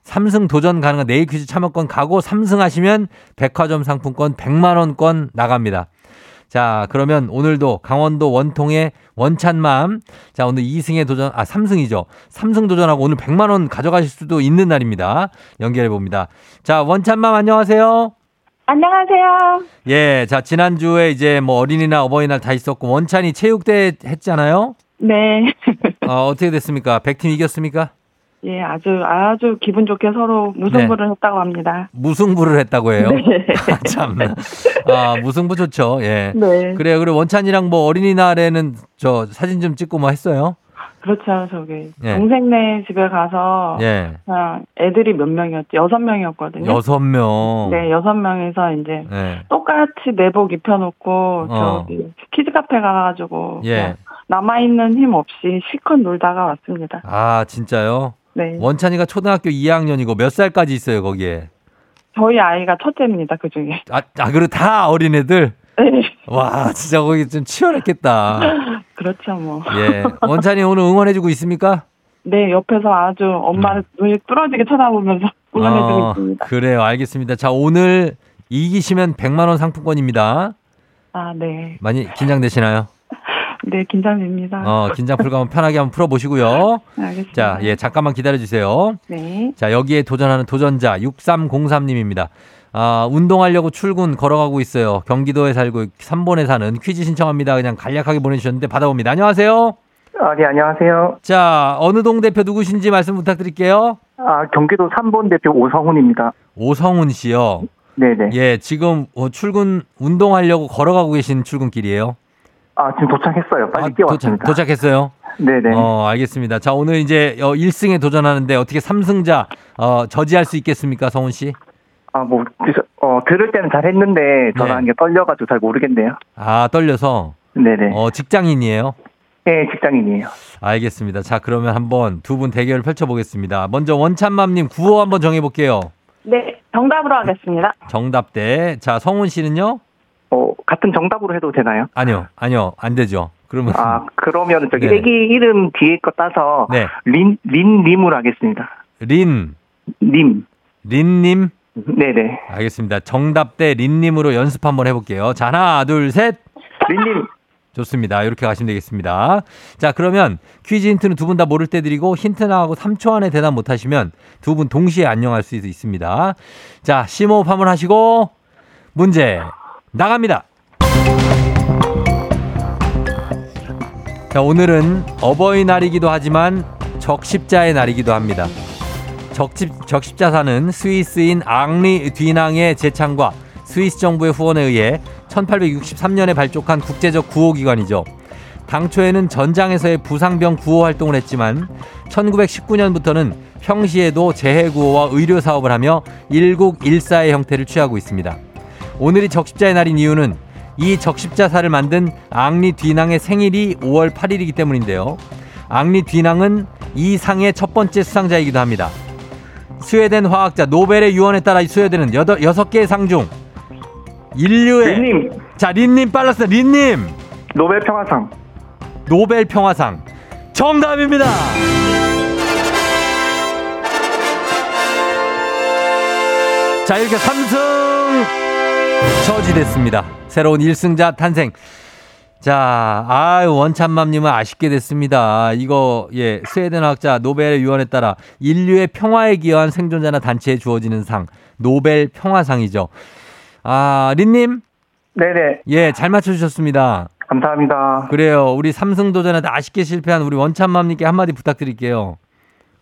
3승 도전 가능한 내일 퀴즈 참여권 가고 3승 하시면 백화점 상품권 100만원권 나갑니다. 자, 그러면 오늘도 강원도 원통의 원찬맘. 자, 오늘 2승에 도전, 아, 3승이죠. 3승 도전하고 오늘 100만원 가져가실 수도 있는 날입니다. 연결해 봅니다. 자, 원찬맘 안녕하세요. 안녕하세요. 예, 자, 지난주에 이제 뭐 어린이날, 어버이날 다 있었고, 원찬이 체육대 했잖아요? 네. 어, 어떻게 됐습니까? 100팀 이겼습니까? 예, 아주, 아주 기분 좋게 서로 무승부를 했다고 합니다. 무승부를 했다고 해요? 네. 아, 참나. 아, 무승부 좋죠. 예. 네. 그래요. 그리고 원찬이랑 뭐 어린이날에는 저 사진 좀 찍고 뭐 했어요? 그렇죠. 저기, 예. 동생네 집에 가서, 예. 그냥 애들이 몇 명이었지? 여섯 명이었거든요. 여섯 명. 네, 여섯 명에서 이제 예. 똑같이 내복 입혀놓고, 어. 저기, 키즈 카페 가가지고, 예. 그냥 남아 있는 힘 없이 실컷 놀다가 왔습니다. 아, 진짜요? 네. 원찬이가 초등학교 2학년이고 몇 살까지 있어요, 거기에? 저희 아이가 첫째입니다, 그 중에. 아, 아 그리고 다 어린애들? 네. 와, 진짜 거기 좀 치열했겠다. 그렇죠, 뭐. 예. 원찬이 오늘 응원해주고 있습니까? 네, 옆에서 아주 엄마를 눈이 뚫어지게 쳐다보면서 응원해주고 음. 어, 있습니다. 그래요. 알겠습니다. 자, 오늘 이기시면 100만원 상품권입니다. 아, 네. 많이 긴장되시나요? 네, 긴장됩니다. 어, 긴장 풀고 한번 편하게 한번 풀어보시고요. 알겠습니다. 자, 예, 잠깐만 기다려주세요. 네. 자, 여기에 도전하는 도전자 6303님입니다. 아, 운동하려고 출근 걸어가고 있어요. 경기도에 살고 3번에 사는 퀴즈 신청합니다. 그냥 간략하게 보내주셨는데 받아봅니다. 안녕하세요. 아, 네, 안녕하세요. 자, 어느 동 대표 누구신지 말씀 부탁드릴게요. 아, 경기도 3번 대표 오성훈입니다. 오성훈 씨요. 네네. 예, 지금 어, 출근 운동하려고 걸어가고 계신 출근길이에요. 아, 지금 도착했어요. 빨리 아, 뛰어왔습니다. 도착, 했어요 네네. 어, 알겠습니다. 자, 오늘 이제 어, 1승에 도전하는데 어떻게 3승자 어, 저지할 수 있겠습니까, 성훈 씨? 아, 뭐, 그래서, 어, 들을 때는 잘 했는데, 전화한 게 떨려가지고 잘 모르겠네요. 아, 떨려서 네네. 어, 직장인이에요. 네, 직장인이에요. 알겠습니다. 자, 그러면 한번 두 분 대결을 펼쳐보겠습니다. 먼저 원찬맘님 구호 한번 정해볼게요. 네, 정답으로 하겠습니다. 정답 대. 자, 성훈 씨는요? 어, 같은 정답으로 해도 되나요? 아니요, 아니요, 안 되죠. 그러면 아, 그러면 저기 네. 애기 이름 뒤에 거 따서, 네, 린, 린 님으로 하겠습니다. 린, 님. 린님. 네네. 알겠습니다. 정답 대 린님으로 연습 한번 해볼게요. 자, 하나, 둘, 셋. 린님. 좋습니다. 이렇게 가시면 되겠습니다. 자, 그러면 퀴즈 힌트는 두 분 다 모를 때 드리고 힌트 나하고 3초 안에 대답 못 하시면 두 분 동시에 안녕할 수 있습니다. 자, 심호흡 한번 하시고 문제 나갑니다. 자, 오늘은 어버이날이기도 하지만 적십자의 날이기도 합니다. 적십, 적십자사는 스위스인 앙리 뒤낭의 제창과 스위스 정부의 후원에 의해 1863년에 발족한 국제적 구호기관이죠. 당초에는 전장에서의 부상병 구호 활동을 했지만 1919년부터는 평시에도 재해구호와 의료 사업을 하며 일국일사의 형태를 취하고 있습니다. 오늘이 적십자의 날인 이유는 이 적십자사를 만든 앙리 뒤낭의 생일이 5월 8일이기 때문인데요. 앙리 뒤낭은 이 상의 첫 번째 수상자이기도 합니다. 스웨덴 화학자 노벨의 유언에 따라 수여되는 여덟, 여섯 개의 상 중 인류의 린님. 자 린님 빨랐어 린님 노벨 평화상. 노벨 평화상 정답입니다. 자 이렇게 3승 저지됐습니다. 새로운 1승자 탄생. 자, 아 원참맘님은 아쉽게 됐습니다. 이거, 예, 스웨덴 학자 노벨의 유언에 따라 인류의 평화에 기여한 생존자나 단체에 주어지는 상, 노벨 평화상이죠. 아, 린님? 네네. 예, 잘 맞춰주셨습니다. 감사합니다. 그래요. 우리 삼승 도전에도 아쉽게 실패한 우리 원참맘님께 한마디 부탁드릴게요.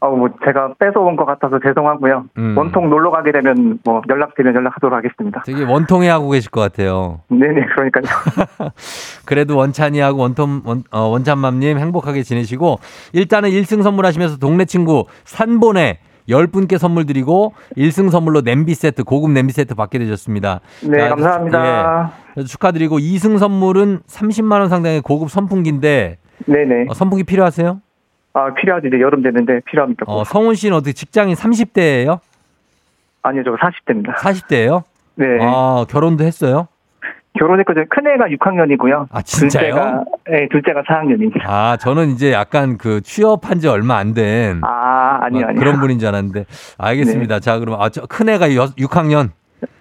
어, 뭐, 제가 뺏어온 것 같아서 죄송하고요. 음. 원통 놀러 가게 되면 뭐, 연락드리면 연락하도록 하겠습니다. 되게 원통해 하고 계실 것 같아요. 네네, 그러니까요. 그래도 원찬이하고 원통, 원, 어, 원찬맘님 행복하게 지내시고, 일단은 1승 선물하시면서 동네 친구 산본에 10분께 선물 드리고, 1승 선물로 냄비 세트, 고급 냄비 세트 받게 되셨습니다. 네, 자, 감사합니다. 예, 축하드리고, 2승 선물은 30만원 상당의 고급 선풍기인데, 네네. 어, 선풍기 필요하세요? 아, 필요하지. 이제 여름 되는데 필요합니까? 어, 성훈 씨는 어떻게 직장인 30대예요 아니요, 저 40대입니다. 40대예요 네. 아, 결혼도 했어요? 결혼했거든요. 큰애가 6학년이고요. 아, 진짜요? 둘째가, 네, 둘째가 4학년입니다. 아, 저는 이제 약간 그 취업한 지 얼마 안 된. 아, 아니요, 어, 아니요. 그런 분인 줄 알았는데. 알겠습니다. 자, 그럼, 아, 저, 큰애가 6학년.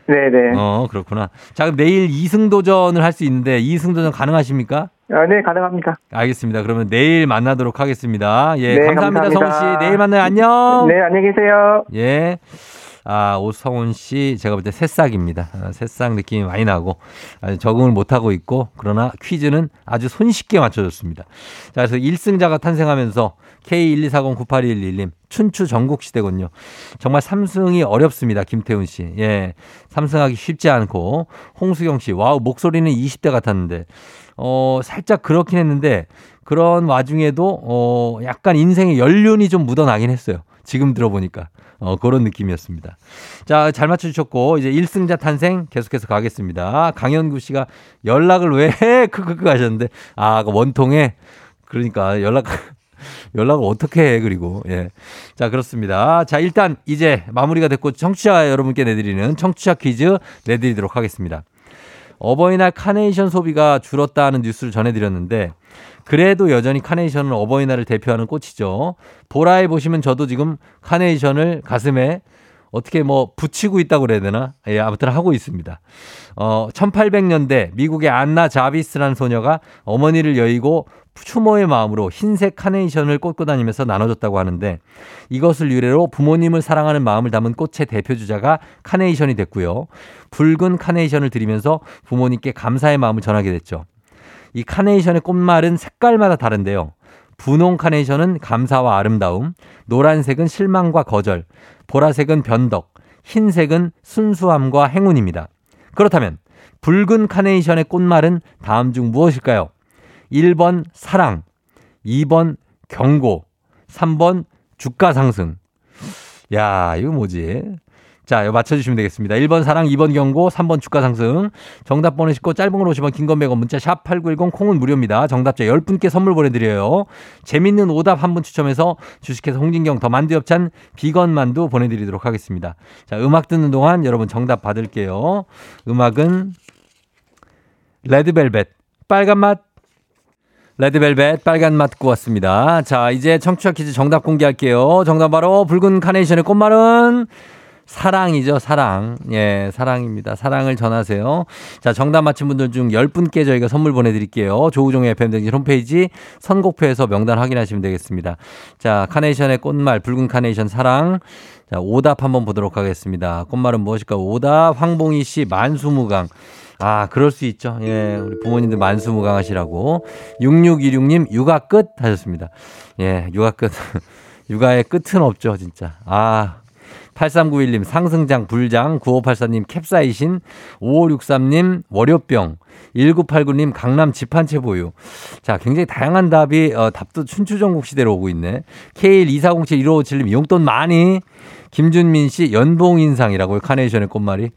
네네. 어, 그렇구나. 자, 그럼 내일 2승 도전을 할 수 있는데, 2승 도전 가능하십니까? 아, 네, 가능합니다. 알겠습니다. 그러면 내일 만나도록 하겠습니다. 예, 네, 감사합니다, 감사합니다. 성훈 씨. 내일 만나요. 안녕. 네, 안녕히 계세요. 예. 아, 오성훈 씨, 제가 볼 때 새싹입니다. 아, 새싹 느낌이 많이 나고, 아주 적응을 못하고 있고, 그러나 퀴즈는 아주 손쉽게 맞춰줬습니다. 자, 그래서 1승자가 탄생하면서 K124098211님, 춘추 전국시대군요. 정말 3승이 어렵습니다. 김태훈 씨. 예. 3승하기 쉽지 않고, 홍수경 씨, 와우, 목소리는 20대 같았는데, 어, 살짝 그렇긴 했는데, 그런 와중에도, 어, 약간 인생의 연륜이 좀 묻어나긴 했어요. 지금 들어보니까. 어, 그런 느낌이었습니다. 자, 잘 맞춰주셨고, 이제 1승자 탄생 계속해서 가겠습니다. 강현구 씨가 연락을 왜 해? 크크크 하셨는데, 아, 그 원통에, 그러니까 연락, 연락을 어떻게 해, 그리고. 예. 자, 그렇습니다. 자, 일단 이제 마무리가 됐고, 청취자 여러분께 내드리는 청취자 퀴즈 내드리도록 하겠습니다. 어버이날 카네이션 소비가 줄었다는 뉴스를 전해드렸는데 그래도 여전히 카네이션은 어버이날을 대표하는 꽃이죠. 보라에 보시면 저도 지금 카네이션을 가슴에 어떻게 뭐 붙이고 있다고 그래야 되나? 예, 아무튼 하고 있습니다. 어, 1800년대 미국의 안나 자비스라는 소녀가 어머니를 여의고 추모의 마음으로 흰색 카네이션을 꽂고 다니면서 나눠줬다고 하는데 이것을 유래로 부모님을 사랑하는 마음을 담은 꽃의 대표 주자가 카네이션이 됐고요. 붉은 카네이션을 드리면서 부모님께 감사의 마음을 전하게 됐죠. 이 카네이션의 꽃말은 색깔마다 다른데요. 분홍 카네이션은 감사와 아름다움, 노란색은 실망과 거절, 보라색은 변덕, 흰색은 순수함과 행운입니다. 그렇다면 붉은 카네이션의 꽃말은 다음 중 무엇일까요? 1번 사랑, 2번 경고, 3번 주가 상승. 야, 이거 뭐지? 자, 이거 맞춰주시면 되겠습니다. 1번 사랑, 2번 경고, 3번 주가 상승. 정답 보내시고 짧은 걸 오시면 긴건 100원 문자 샵 8910 콩은 무료입니다. 정답자 10분께 선물 보내드려요. 재밌는 오답 한 분 추첨해서 주식회사 홍진경 더 만두 엽찬 비건 만두 보내드리도록 하겠습니다. 자, 음악 듣는 동안 여러분 정답 받을게요. 음악은 레드벨벳 빨간 맛 레드벨벳 빨간 맛 듣고 왔습니다. 자, 이제 청취자 퀴즈 정답 공개할게요. 정답 바로 붉은 카네이션의 꽃말은 사랑이죠, 사랑. 예, 사랑입니다. 사랑을 전하세요. 자, 정답 맞힌 분들 중 10분께 저희가 선물 보내드릴게요. 조우종의 FM등진 홈페이지 선곡표에서 명단 확인하시면 되겠습니다. 자, 카네이션의 꽃말, 붉은 카네이션 사랑. 자, 오답 한번 보도록 하겠습니다. 꽃말은 무엇일까? 오답, 황봉희 씨, 만수무강. 아, 그럴 수 있죠. 예, 우리 부모님들 만수무강하시라고. 6626님, 육아 끝 하셨습니다. 예, 육아 끝. 육아의 끝은 없죠, 진짜. 아, 8391님 상승장 불장 9584님 캡사이신 5563님 월요병 1989님 강남 집한채 보유. 자, 굉장히 다양한 답이 어, 답도 춘추전국 시대로 오고 있네. K12407 1557님 용돈 많이 김준민 씨 연봉 인상이라고요. 카네이션의 꽃말이.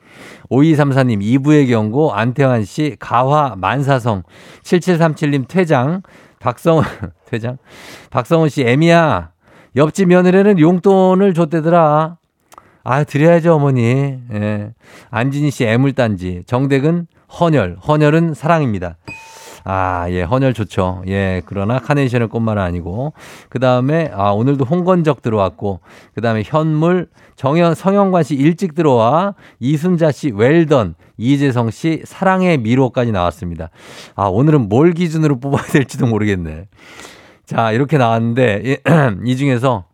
5234님 이부의 경고 안태환 씨 가화 만사성 7737님 퇴장 박성원 퇴장 박성원 씨 애미야 옆집 며느리는 용돈을 줬대더라. 아, 드려야죠, 어머니. 예. 안진희 씨 애물단지. 정댁은 헌혈. 헌혈은 사랑입니다. 아, 예, 헌혈 좋죠. 예, 그러나 카네이션의 꽃말은 아니고. 그 다음에, 아, 오늘도 홍건적 들어왔고, 그 다음에 현물, 정현, 성현관 씨 일찍 들어와, 이순자 씨 웰던, 이재성 씨 사랑의 미로까지 나왔습니다. 아, 오늘은 뭘 기준으로 뽑아야 될지도 모르겠네. 자, 이렇게 나왔는데, 이, 이 중에서,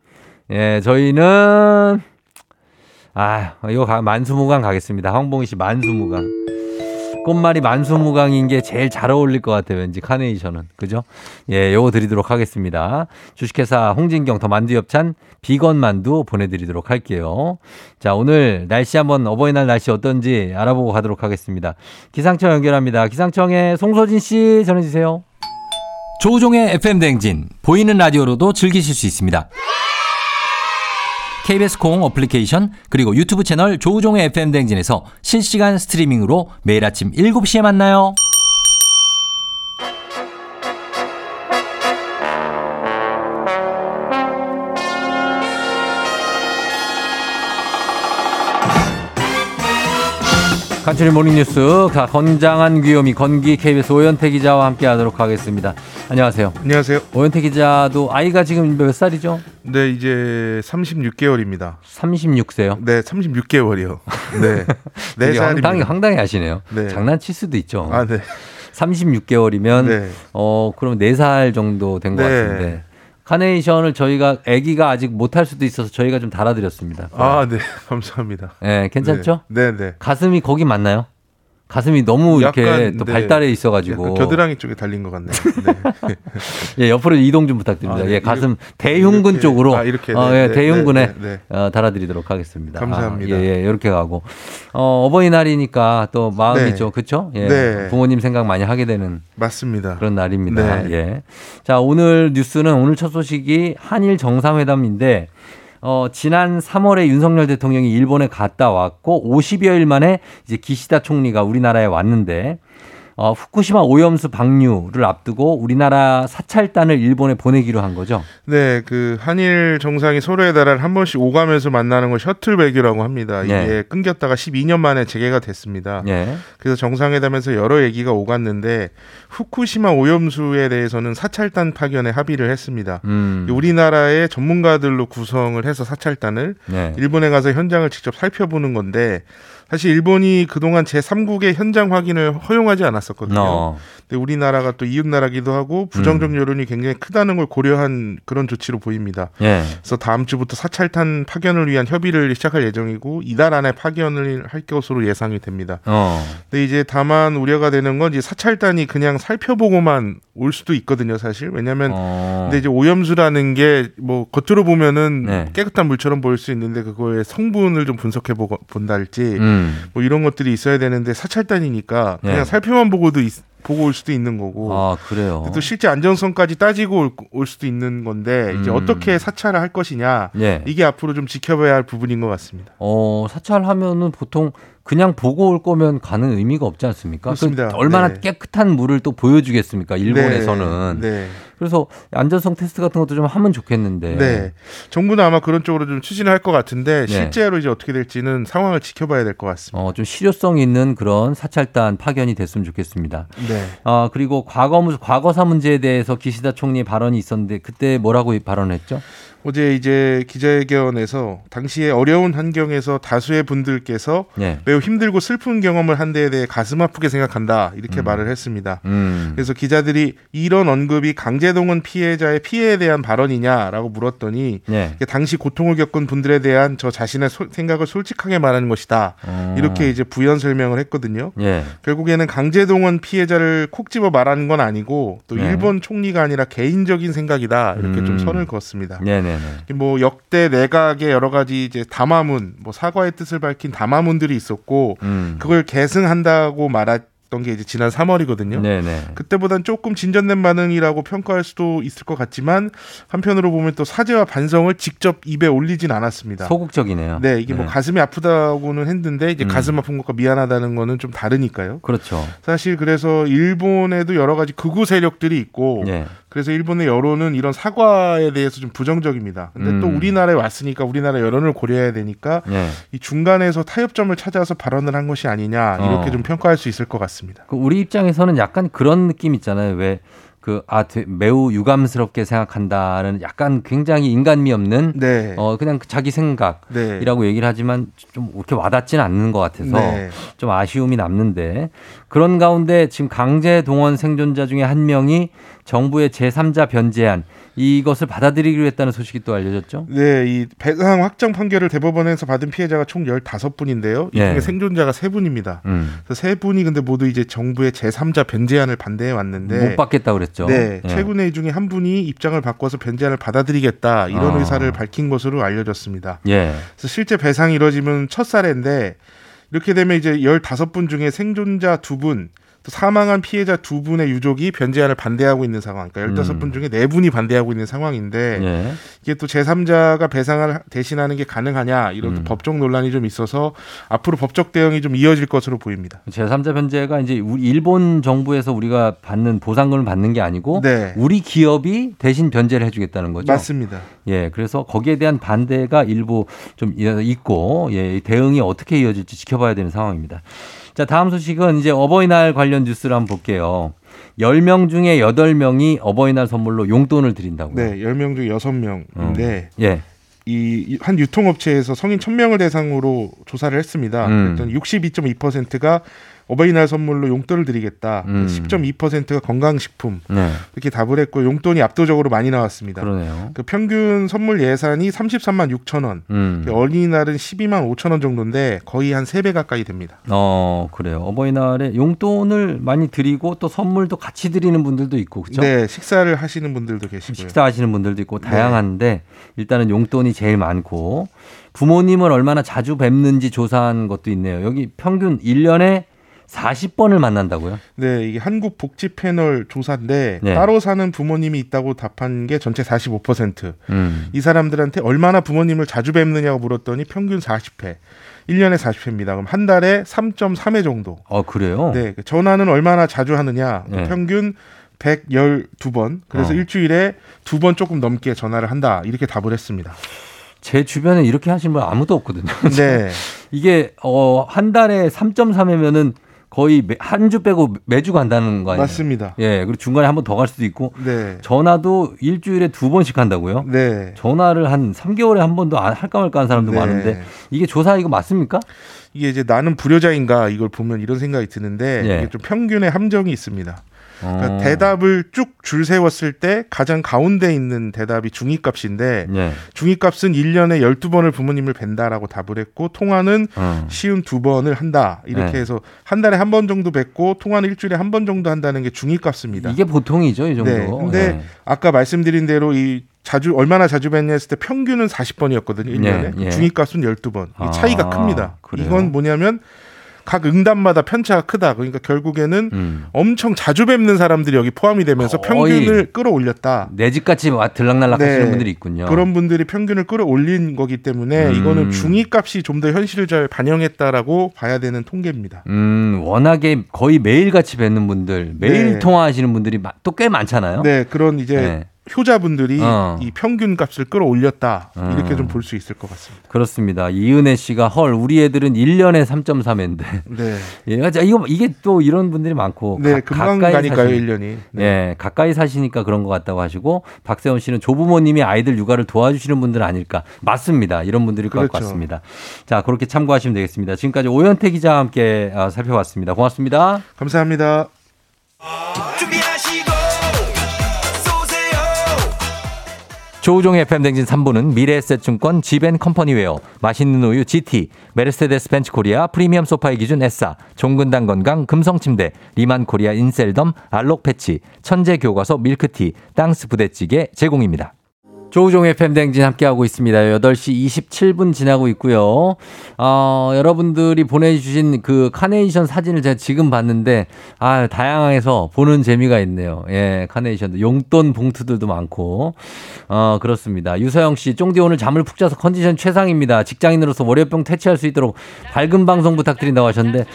예, 저희는, 아, 이거 가- 만수무강 가겠습니다. 황봉희 씨 만수무강. 꽃말이 만수무강인 게 제일 잘 어울릴 것 같아요. 왠지 카네이션은. 그죠? 예, 요거 드리도록 하겠습니다. 주식회사 홍진경 더 만두엽찬 비건 만두 보내드리도록 할게요. 자, 오늘 날씨 한번 어버이날 날씨 어떤지 알아보고 가도록 하겠습니다. 기상청 연결합니다. 기상청에 송소진 씨 전해주세요. 조우종의 FM 댕진 보이는 라디오로도 즐기실 수 있습니다. KBS 콩 어플리케이션 그리고 유튜브 채널 조우종의 FM 댕진에서 실시간 스트리밍으로 매일 아침 7시에 만나요. 간추린 모닝뉴스 가 건장한 귀요미 건기 KBS 오현태 기자와 함께 하도록 하겠습니다. 안녕하세요. 안녕하세요. 오현태 기자도 아이가 지금 몇 살이죠? 네, 이제 36개월입니다. 36세요? 네, 36개월이요. 네. 네 황당히, 살입니다. 황당히 하시네요. 네. 장난칠 수도 있죠. 아, 네. 36개월이면 네. 어 그럼 4살 정도 된것 네. 같은데 카네이션을 저희가 아기가 아직 못할 수도 있어서 저희가 좀 달아드렸습니다. 아, 네. 감사합니다. 네, 괜찮죠? 네, 네. 가슴이 거기 맞나요? 가슴이 너무 이렇게 약간, 또 네. 발달해 있어가지고 겨드랑이 쪽에 달린 것 같네요. 네. 예, 옆으로 이동 좀 부탁드립니다. 아, 네. 예, 가슴 대흉근 이렇게, 쪽으로 아, 이렇게, 어, 네, 예, 네, 대흉근에 어, 달아드리도록 하겠습니다. 감사합니다. 아, 예, 예, 이렇게 가고 어, 어버이날이니까 또 마음이 네. 좀 그렇죠? 예, 네. 부모님 생각 많이 하게 되는 맞습니다. 그런 날입니다. 네. 예. 자, 오늘 뉴스는 오늘 첫 소식이 한일 정상회담인데 어, 지난 3월에 윤석열 대통령이 일본에 갔다 왔고 50여일 만에 이제 기시다 총리가 우리나라에 왔는데 어, 후쿠시마 오염수 방류를 앞두고 우리나라 사찰단을 일본에 보내기로 한 거죠. 네, 그 한일 정상이 서로의 나라를 한 번씩 오가면서 만나는 걸 셔틀 배기라고 합니다. 이게 네. 끊겼다가 12년 만에 재개가 됐습니다. 예. 그래서 정상회담에서 여러 얘기가 오갔는데 후쿠시마 오염수에 대해서는 사찰단 파견에 합의를 했습니다. 음. 우리나라의 전문가들로 구성을 해서 사찰단을 네. 일본에 가서 현장을 직접 살펴보는 건데 사실 일본이 그동안 제3국의 현장 확인을 허용하지 않았었거든요. 어. 우리나라가 또 이웃 나라기도 하고 부정적 여론이 굉장히 크다는 걸 고려한 그런 조치로 보입니다. 예. 그래서 다음 주부터 사찰탄 파견을 위한 협의를 시작할 예정이고 이달 안에 파견을 할 것으로 예상이 됩니다. 어. 근데 이제 다만 우려가 되는 건 이제 사찰단이 그냥 살펴보고만 올 수도 있거든요, 사실. 왜냐하면 어. 근데 이제 오염수라는 게 뭐 겉으로 보면은 네. 깨끗한 물처럼 보일 수 있는데 그거의 성분을 좀 분석해 보고 본달지 음. 뭐 이런 것들이 있어야 되는데 사찰단이니까 그냥 네. 살펴만 보고도 있- 보고 올 수도 있는 거고 아, 그래요. 또 실제 안전성까지 따지고 올, 올 수도 있는 건데 이제 음. 어떻게 사찰을 할 것이냐 예. 이게 앞으로 좀 지켜봐야 할 부분인 것 같습니다. 어, 사찰하면은 보통 그냥 보고 올 거면 가는 의미가 없지 않습니까? 그. 얼마나 네. 깨끗한 물을 또 보여주겠습니까? 일본에서는. 네. 네. 그래서 안전성 테스트 같은 것도 좀 하면 좋겠는데. 네. 정부는 아마 그런 쪽으로 좀 추진을 할것 같은데 네. 실제로 이제 어떻게 될지는 상황을 지켜봐야 될 것 같습니다. 어, 좀 실효성 있는 그런 사찰단 파견이 됐으면 좋겠습니다. 네. 아, 그리고 과거, 무- 과거사 문제에 대해서 기시다 총리 발언이 있었는데 그때 뭐라고 발언했죠? 어제 이제 기자회견에서 당시에 어려운 환경에서 다수의 분들께서 네. 매우 힘들고 슬픈 경험을 한 데에 대해 가슴 아프게 생각한다 이렇게 말을 했습니다. 음. 그래서 기자들이 이런 언급이 강제동원 피해자의 피해에 대한 발언이냐라고 물었더니 네. 당시 고통을 겪은 분들에 대한 저 자신의 소- 생각을 솔직하게 말하는 것이다. 어. 이렇게 이제 부연 설명을 했거든요. 예. 결국에는 강제동원 피해자를 콕 집어 말하는 건 아니고 또 네. 일본 총리가 아니라 개인적인 생각이다 이렇게 음. 좀 선을 그었습니다. 네네 네. 뭐 역대 내각의 여러 가지 이제 담화문, 뭐 사과의 뜻을 밝힌 담화문들이 있었고 음. 그걸 계승한다고 말했 던 게 이제 지난 3월이거든요. 네네. 그때보단 조금 진전된 반응이라고 평가할 수도 있을 것 같지만 한편으로 보면 또 사죄와 반성을 직접 입에 올리진 않았습니다. 소극적이네요. 네, 이게 뭐 가슴이 아프다고는 했는데 이제 음. 가슴 아픈 것과 미안하다는 거는 좀 다르니까요. 그렇죠. 사실 그래서 일본에도 여러 가지 극우 세력들이 있고 예. 그래서 일본의 여론은 이런 사과에 대해서 좀 부정적입니다. 근데 또 음. 우리나라에 왔으니까 우리나라 여론을 고려해야 되니까 예. 이 중간에서 타협점을 찾아서 발언을 한 것이 아니냐 이렇게 어. 좀 평가할 수 있을 것 같습니다. 그 우리 입장에서는 약간 그런 느낌 있잖아요. 왜 그, 아, 되- 매우 유감스럽게 생각한다는 약간 굉장히 인간미 없는, 네. 어, 그냥 그 자기 생각이라고 네. 얘기를 하지만 좀 그렇게 와닿지는 않는 것 같아서 네. 좀 아쉬움이 남는데 그런 가운데 지금 강제 동원 생존자 중에 한 명이 정부의 제3자 변제안 이것을 받아들이기로 했다는 소식이 또 알려졌죠? 네, 이 배상 확정 판결을 대법원에서 받은 피해자가 총 15분인데요. 이 중에 예. 생존자가 3분입니다. 음. 그래서 세 분이 근데 모두 이제 정부의 제3자 변제안을 반대해 왔는데 못 받겠다고 그랬죠. 네, 예. 최근에 이 중에 한 분이 입장을 바꿔서 변제안을 받아들이겠다 이런 아. 의사를 밝힌 것으로 알려졌습니다. 예. 그래서 실제 배상이 이뤄지면 첫 사례인데 이렇게 되면 이제 15분 중에 생존자 두 분, 또 사망한 피해자 두 분의 유족이 변제안을 반대하고 있는 상황. 그러니까 15분 음. 중에 네 분이 반대하고 있는 상황인데 예. 이게 또 제3자가 배상을 대신하는 게 가능하냐 이런 또 음. 법적 논란이 좀 있어서 앞으로 법적 대응이 좀 이어질 것으로 보입니다. 제3자 변제가 이제 일본 정부에서 우리가 받는 보상금을 받는 게 아니고 네. 우리 기업이 대신 변제를 해 주겠다는 거죠. 맞습니다. 예, 그래서 거기에 대한 반대가 일부 좀 있고 예, 이 대응이 어떻게 이어질지 지켜봐야 되는 상황입니다. 자, 다음 소식은 이제 어버이날 관련 뉴스를 한번 볼게요. 10명 중에 8명이 어버이날 선물로 용돈을 드린다고요. 네, 10명 중 6명인데 예. 이한 유통업체에서 성인 1000명을 대상으로 조사를 했습니다. 음. 그랬더니 62.2%가 어버이날 선물로 용돈을 드리겠다. 음. 10.2%가 건강식품 네. 이렇게 답을 했고 용돈이 압도적으로 많이 나왔습니다. 그러네요. 그 평균 선물 예산이 33만 6천 원. 음. 어린이날은 12만 5천 원 정도인데 거의 한 3배 가까이 됩니다. 어, 그래요. 어버이날에 용돈을 많이 드리고 또 선물도 같이 드리는 분들도 있고, 그렇죠? 네, 식사를 하시는 분들도 계시고요. 식사하시는 분들도 있고 네. 다양한데 일단은 용돈이 제일 많고 부모님을 얼마나 자주 뵙는지 조사한 것도 있네요. 여기 평균 1년에 40번을 만난다고요? 네, 이게 한국 복지 패널 조사인데 네. 따로 사는 부모님이 있다고 답한 게 전체 45%. 음. 이 사람들한테 얼마나 부모님을 자주 뵙느냐고 물었더니 평균 40회. 1년에 40회입니다. 그럼 한 달에 3.3회 정도. 어, 그래요? 네, 그 전화는 얼마나 자주 하느냐? 네. 평균 112번. 그래서 어. 일주일에 두 번 조금 넘게 전화를 한다. 이렇게 답을 했습니다. 제 주변에 이렇게 하시는 분 아무도 없거든요. 네. 이게 어, 한 달에 3.3회면은 거의 한 주 빼고 매주 간다는 거 아니에요? 맞습니다. 예, 그리고 중간에 한 번 더 갈 수도 있고 네. 전화도 일주일에 두 번씩 한다고요? 네. 전화를 한 3개월에 한 번도 안 할까 말까 하는 사람도 네. 많은데 이게 조사 이거 맞습니까? 이게 이제 나는 불효자인가 이걸 보면 이런 생각이 드는데 예. 이게 좀 평균의 함정이 있습니다. 그러니까 어. 대답을 쭉 줄 세웠을 때 가장 가운데 있는 대답이 중위값인데 예. 중위값은 1년에 12번을 부모님을 뵌다라고 답을 했고 통화는 어. 쉬운 두 번을 한다. 이렇게 네. 해서 한 달에 한 번 정도 뵙고 통화는 일주일에 한 번 정도 한다는 게 중위값입니다. 이게 보통이죠, 이 정도. 네. 근데 예. 아까 말씀드린 대로 이 자주 얼마나 자주 뵀냐 했을 때 평균은 40번이었거든요. 1년에. 예, 예. 중위값은 12번. 아, 이 차이가 큽니다. 그래요? 이건 뭐냐면 각 응답마다 편차가 크다. 그러니까 결국에는 음. 엄청 자주 뵙는 사람들이 여기 포함이 되면서 평균을 끌어올렸다. 내 집같이 와- 들락날락 네. 하시는 분들이 있군요. 그런 분들이 평균을 끌어올린 거기 때문에 음. 이거는 중위값이 좀 더 현실을 잘 반영했다라고 봐야 되는 통계입니다. 음, 워낙에 거의 매일같이 뵙는 분들, 매일 네. 통화하시는 분들이 또 꽤 많잖아요. 네, 그런 이제 네. 효자분들이 어. 이 평균 값을 끌어올렸다. 음. 이렇게 좀 볼 수 있을 것 같습니다. 그렇습니다. 이은혜 씨가 헐 우리 애들은 1년에 3.3회인데. 네. 예, 자, 이거 이게 또 이런 분들이 많고 네, 가- 금방 가까이 가니까요, 사시- 1년이. 네. 예, 가까이 사시니까 그런 것 같다고 하시고 박세원 씨는 조부모님이 아이들 육아를 도와주시는 분들 아닐까 맞습니다. 이런 분들일 것 그렇죠. 같습니다. 자 그렇게 참고하시면 되겠습니다. 지금까지 오현태 기자와 함께 아, 살펴봤습니다. 고맙습니다. 감사합니다. 조우종의 FM 대행진 3부는 미래에셋증권 지벤컴퍼니웨어, 맛있는 우유 GT, 메르세데스 벤츠 코리아 프리미엄 소파의 기준 S사, 종근당 건강 금성침대, 리만 코리아 인셀덤 알록 패치, 천재 교과서 밀크티, 땅스 부대찌개 제공입니다. 조우종의 FM 댕진 함께하고 있습니다. 8시 27분 지나고 있고요. 어, 여러분들이 보내주신 그 카네이션 사진을 제가 지금 봤는데, 아, 다양해서 보는 재미가 있네요. 예, 카네이션도. 용돈 봉투들도 많고. 어, 그렇습니다. 유서영 씨, 쫑디 오늘 잠을 푹 자서 컨디션 최상입니다. 직장인으로서 월요병 퇴치할 수 있도록 밝은 방송 부탁드린다고 하셨는데,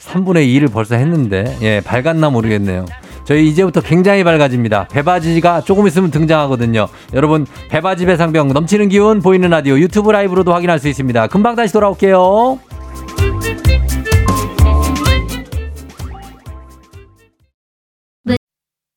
3분의 2를 벌써 했는데, 예, 밝았나 모르겠네요. 저희 이제부터 굉장히 밝아집니다. 배바지가 조금 있으면 등장하거든요. 여러분, 배바지 배상병 넘치는 기운 보이는 라디오 유튜브 라이브로도 확인할 수 있습니다. 금방 다시 돌아올게요.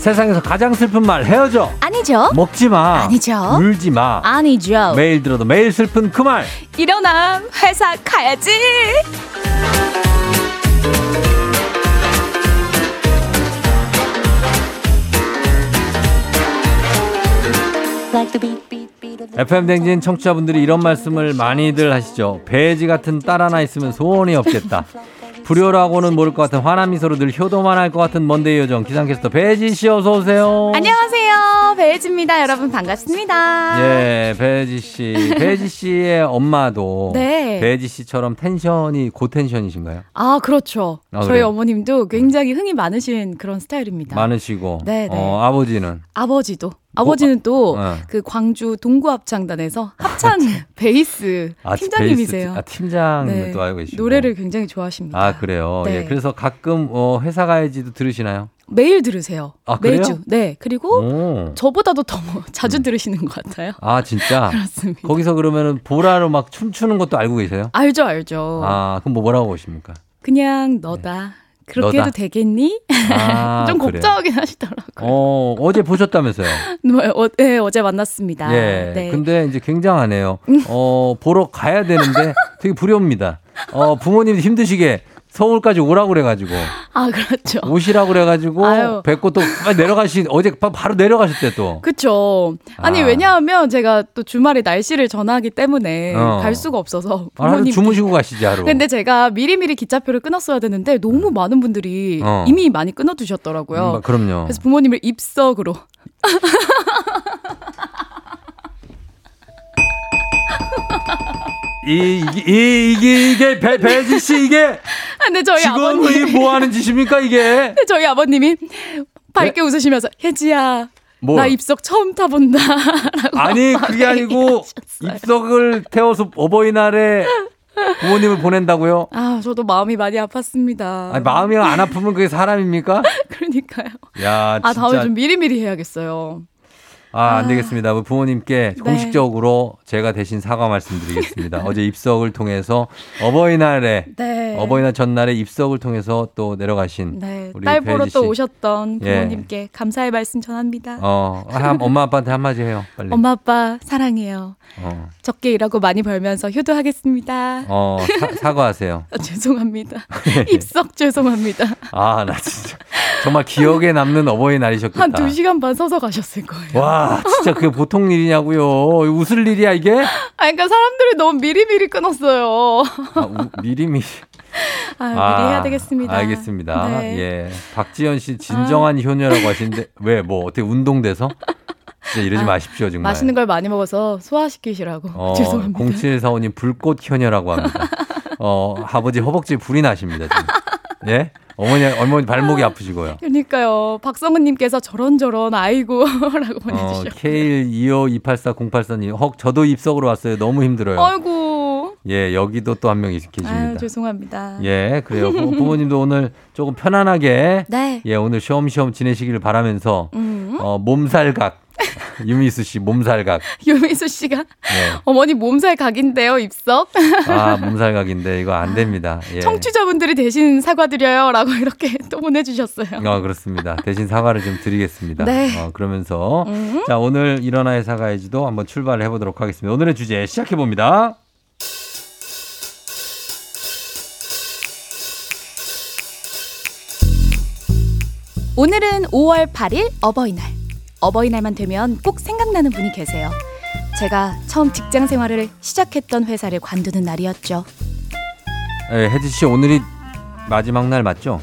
세상에서 가장 슬픈 말 헤어져. 아니죠. 먹지 마. 아니죠. 울지 마. 아니죠. 매일 들어도 매일 슬픈 그 말. 일어나 회사 가야지. FM 댕진 청취자분들이 이런 말씀을 많이들 하시죠. 배지 같은 딸 하나 있으면 소원이 없겠다. 불효라고는 모를 것 같은 화난 미소로 늘 효도만 할 것 같은 먼데이 요정 기상캐스터 배지 씨 어서 오세요. 안녕하세요. 배혜지입니다. 여러분 반갑습니다. 예, 배지 씨. 배지 씨의 엄마도 네. 배지 씨처럼 텐션이 고텐션이신가요? 아 그렇죠. 아, 저희? 어머님도 굉장히 흥이 많으신 그런 스타일입니다. 많으시고. 네, 네. 어, 아버지는 아버지도 아버지는 또그 어. 광주 동구 합창단에서 합창 베이스 아, 팀장님이세요. 베이스, 아, 팀장을 네. 또 알고 계시고. 노래를 굉장히 좋아하십니다. 아, 그래요. 네. 예. 그래서 가끔 어, 회사 가야지도 들으시나요? 매일 들으세요. 아, 그래요? 매주. 네. 그리고 오. 저보다도 더 자주 들으시는 것 같아요. 아, 진짜? 그렇습니다. 거기서 그러면은 보라로 막 춤추는 것도 알고 계세요? 알죠, 알죠. 아, 그럼 뭐 뭐라고 보십니까? 그냥 너다. 그렇게 너다. 해도 되겠니? 아, 좀 그래요. 걱정하긴 하시더라고요. 어, 어제 보셨다면서요? 뭐, 어, 네, 어제 만났습니다. 예. 네. 음. 근데 이제 굉장하네요. 어, 보러 가야 되는데 되게 부려옵니다. 어, 부모님이 힘드시게 서울까지 오라고 그래가지고 아, 그렇죠. 오시라고 그래가지고 아유. 뵙고 또 빨리 내려가시 어제 바- 바로 내려가셨대 또. 그쵸. 아니, 아. 왜냐하면 제가 또 주말에 날씨를 전하기 때문에 어. 갈 수가 없어서. 아, 부모님. 주무시고 가시지 하루. 근데 제가 미리미리 기차표를 끊었어야 되는데 너무 많은 분들이 어. 이미 많이 끊어두셨더라고요. 음, 그럼요. 그래서 부모님을 입석으로. 이, 이게, 이, 이게, 이게, 배, 배지 씨, 이게, 아, 근데 저희 아버님. 뭐 하는 짓입니까, 이게? 근데 저희 아버님이 밝게 웃으시면서 혜지야. 뭐? 나 입석 처음 타본다. 아니, 막 그게 아니고, 얘기하셨어요. 입석을 태워서 어버이날에 부모님을 보낸다고요? 아, 저도 마음이 많이 아팠습니다. 아니, 마음이 안 아프면 그게 사람입니까? 그러니까요. 야, 아, 진짜. 다음에 좀 미리미리 해야겠어요. 아, 안 되겠습니다. 우리 부모님께 네. 공식적으로 제가 대신 사과 말씀드리겠습니다. 어제 입석을 통해서 어버이날에 네. 어버이날 전날에 입석을 통해서 또 내려가신 네, 우리 딸 보러 또 씨. 오셨던 예. 부모님께 감사의 말씀 전합니다. 어, 한, 엄마 아빠한테 한마디 해요. 빨리. 엄마 아빠 사랑해요. 어, 적게 일하고 많이 벌면서 효도하겠습니다. 어 사, 사과하세요. 아, 죄송합니다. 입석 죄송합니다. 아, 나 진짜 정말 기억에 남는 어버이날이셨겠다. 한두 시간 반 서서 가셨을 거예요. 와, 진짜 그게 보통 일이냐고요. 웃을 일이야 이게? 아, 그러니까 사람들이 너무 미리미리 끊었어요. 아, 우- 미리미리. 아, 미리 해야 되겠습니다. 알겠습니다. 네. 예. 박지연 씨 진정한 효녀라고 하시는데 왜 뭐 어떻게 운동돼서? 진짜 이러지 아, 마십시오 정말. 맛있는 걸 많이 먹어서 소화시키시라고. 어, 죄송합니다. 0745님 불꽃 효녀라고 합니다. 어, 아버지 허벅지 불이 나십니다 지금. 예? 어머니 어머니 발목이 아프시고요. 그러니까요. 박성은님께서 저런저런 아이고 라고 어, 보내주셨어요. K25284084님 헉 저도 입석으로 왔어요. 너무 힘들어요. 아이고. 예, 여기도 또 한명 아유, 계십니다. 죄송합니다. 예, 그래요. 부- 부모님도 오늘 조금 편안하게 네. 예, 오늘 쉬엄쉬엄 지내시기를 바라면서 음. 어, 몸살각 유미수 씨 몸살각. 유미수 씨가 예. 어머니 몸살 각인데요, 입석. 아, 몸살각인데 이거 안 됩니다. 예. 청취자분들이 대신 사과드려요. 라고 이렇게 또 보내주셨어요. 어, 그렇습니다. 대신 사과를 좀 드리겠습니다. 네. 어, 그러면서 음. 자, 오늘 일어나의 사과해지도 한번 출발을 해보도록 하겠습니다. 오늘의 주제 시작해 봅니다. 오늘은 5월 8일 어버이날. 어버이날만 되면 꼭 생각나는 분이 계세요. 제가 처음 직장 생활을 시작했던 회사를 관두는 날이었죠. 예, 혜지 씨 오늘이 마지막 날 맞죠?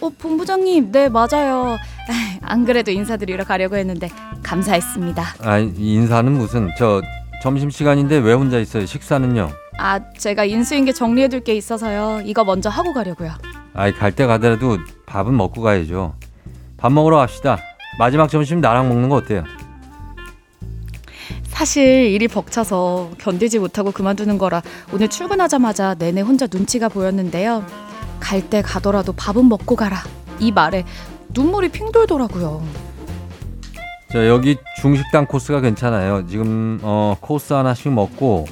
어, 본부장님, 네, 맞아요. 안 그래도 인사드리러 가려고 했는데 감사했습니다. 아, 이 인사는 무슨 저 점심 시간인데 왜 혼자 있어요? 식사는요? 아, 제가 인수인계 정리해둘 게 있어서요. 이거 먼저 하고 가려고요. 아이 갈 때 가더라도 밥은 먹고 가야죠. 밥 먹으러 갑시다. 마지막 점심 나랑 먹는 거 어때요? 사실 일이 벅차서 견디지 못하고 그만두는 거라 오늘 출근하자마자 내내 혼자 눈치가 보였는데요. 갈 때 가더라도 밥은 먹고 가라. 이 말에 눈물이 핑 돌더라고요. 자 여기 중식당 코스가 괜찮아요. 지금 어 코스 하나씩 먹고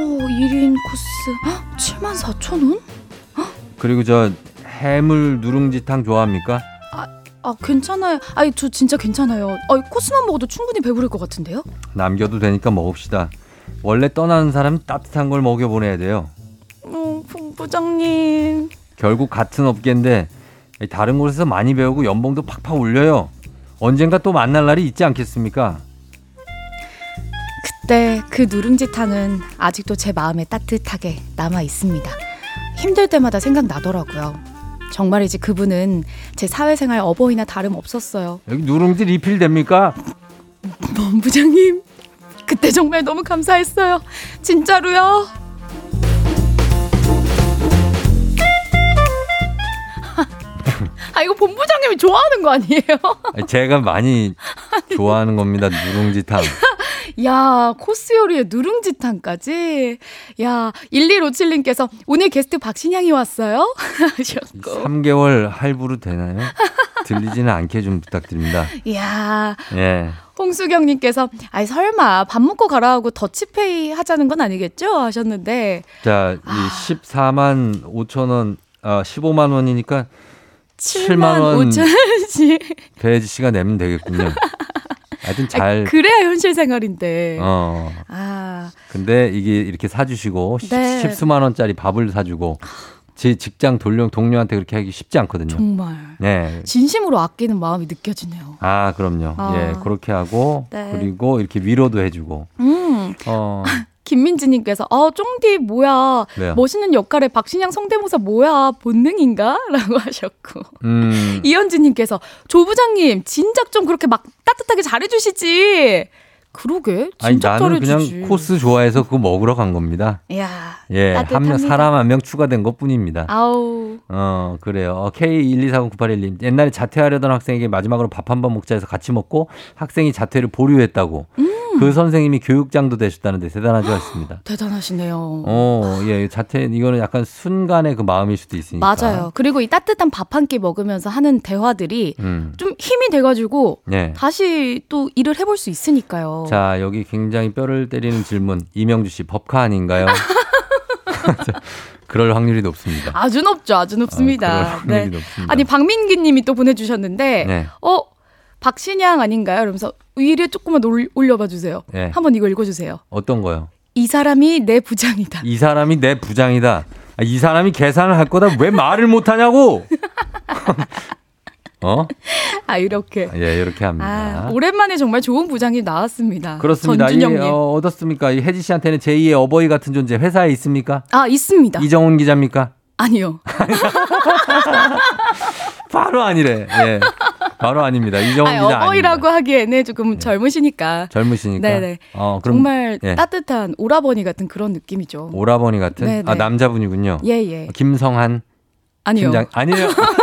어, 1인 코스 7만 4천 원? 그리고 저 해물 누룽지탕 좋아합니까? 아, 괜찮아요. 아니, 저 진짜 괜찮아요. 아, 코스만 먹어도 충분히 배부를 것 같은데요? 남겨도 되니까 먹읍시다. 원래 떠나는 사람은 따뜻한 걸 먹여 보내야 돼요. 어, 본부장님. 결국 같은 업계인데 다른 곳에서 많이 배우고 연봉도 팍팍 올려요. 언젠가 또 만날 날이 있지 않겠습니까? 그때 그 누룽지탕은 아직도 제 마음에 따뜻하게 남아 있습니다. 힘들 때마다 생각나더라고요. 정말이지 그분은 제 사회생활 어버이나 다름 없었어요. 여기 누룽지 리필 됩니까? 본부장님, 그때 정말 너무 감사했어요. 진짜로요. 아 이거 본부장님이 좋아하는 거 아니에요? 제가 많이 좋아하는 겁니다. 누룽지탕. 야, 코스 요리에 누룽지탕까지. 야, 1157님께서 오늘 게스트 박신양이 왔어요? 하셨고. 3개월 할부로 되나요? 들리지는 않게 좀 부탁드립니다. 야, 예. 홍수경님께서 아이 설마 밥 먹고 가라 하고 더치페이 하자는 건 아니겠죠? 하셨는데 자, 이 14만 5천 원, 아, 15만 원이니까 7만 원 5천 원씩. 배지 씨가 내면 되겠군요. 하여튼 잘. 그래야 현실 생활인데. 어. 아, 근데 이게 이렇게 사주시고 네. 십수만 원짜리 밥을 사주고 제 직장 동료 동료한테 그렇게 하기 쉽지 않거든요. 정말 네. 진심으로 아끼는 마음이 느껴지네요. 아 그럼요. 아. 예 그렇게 하고 네. 그리고 이렇게 위로도 해주고. 음. 어 김민지님께서 아 쫑디 뭐야 왜요? 멋있는 역할에 박신양 성대모사 뭐야 본능인가? 라고 하셨고 음. 이현진님께서 조 부장님 진작 좀 그렇게 막 따뜻하게 잘해주시지 그러게 아니 나는 잘해주지 그냥 코스 좋아해서 그거 먹으러 간 겁니다. 야 예, 한 명. 사람 한 명 추가된 것 뿐입니다. 아우 어, 그래요. 어, K1240981님. 옛날에 자퇴하려던 학생에게 마지막으로 밥 한 번 먹자 해서 같이 먹고 학생이 자퇴를 보류했다고. 음. 그 선생님이 교육장도 되셨다는데 대단하지 않습니다. 대단하시네요 어, 예, 자퇴, 이거는 약간 순간의 그 마음일 수도 있으니까. 맞아요 그리고 이 따뜻한 밥 한 끼 먹으면서 하는 대화들이 음. 좀 힘이 돼가지고 네. 다시 또 일을 해볼 수 있으니까요 자, 여기 굉장히 뼈를 때리는 질문. 이명주 씨, 법카 아닌가요? 그럴 확률이 높습니다. 아주 높죠, 아주 높습니다. 그럴 확률이 높습니다. 아니 박민기 님이 또 보내 주셨는데, 네. 어 박신양 아닌가요? 그러면서 위에 조금만 올, 올려봐 주세요. 네. 한번 이거 읽어주세요. 어떤 거요? 이 사람이 내 부장이다. 이 사람이 내 부장이다. 아, 이 사람이 계산을 할 거다. 왜 말을 못 하냐고! 어? 아 이렇게. 예, 이렇게 합니다. 아 오랜만에 정말 좋은 부장이 나왔습니다. 그렇습니다. 이, 전준영님. 어, 어떻습니까? 이 혜지 씨한테는 제2의 어버이 같은 존재 회사에 있습니까? 아 있습니다. 이정훈 기자입니까? 아니요. 바로 아니래. 예. 바로 아닙니다. 이정훈 아니, 기자. 어버이라고 하기에는 조금 젊으시니까. 젊으시니까. 네네. 어, 그럼 정말 예. 따뜻한 오라버니 같은 그런 느낌이죠. 오라버니 같은 네네. 아 남자분이군요. 예 예. 김성한 아니요. 팀장 아니에요.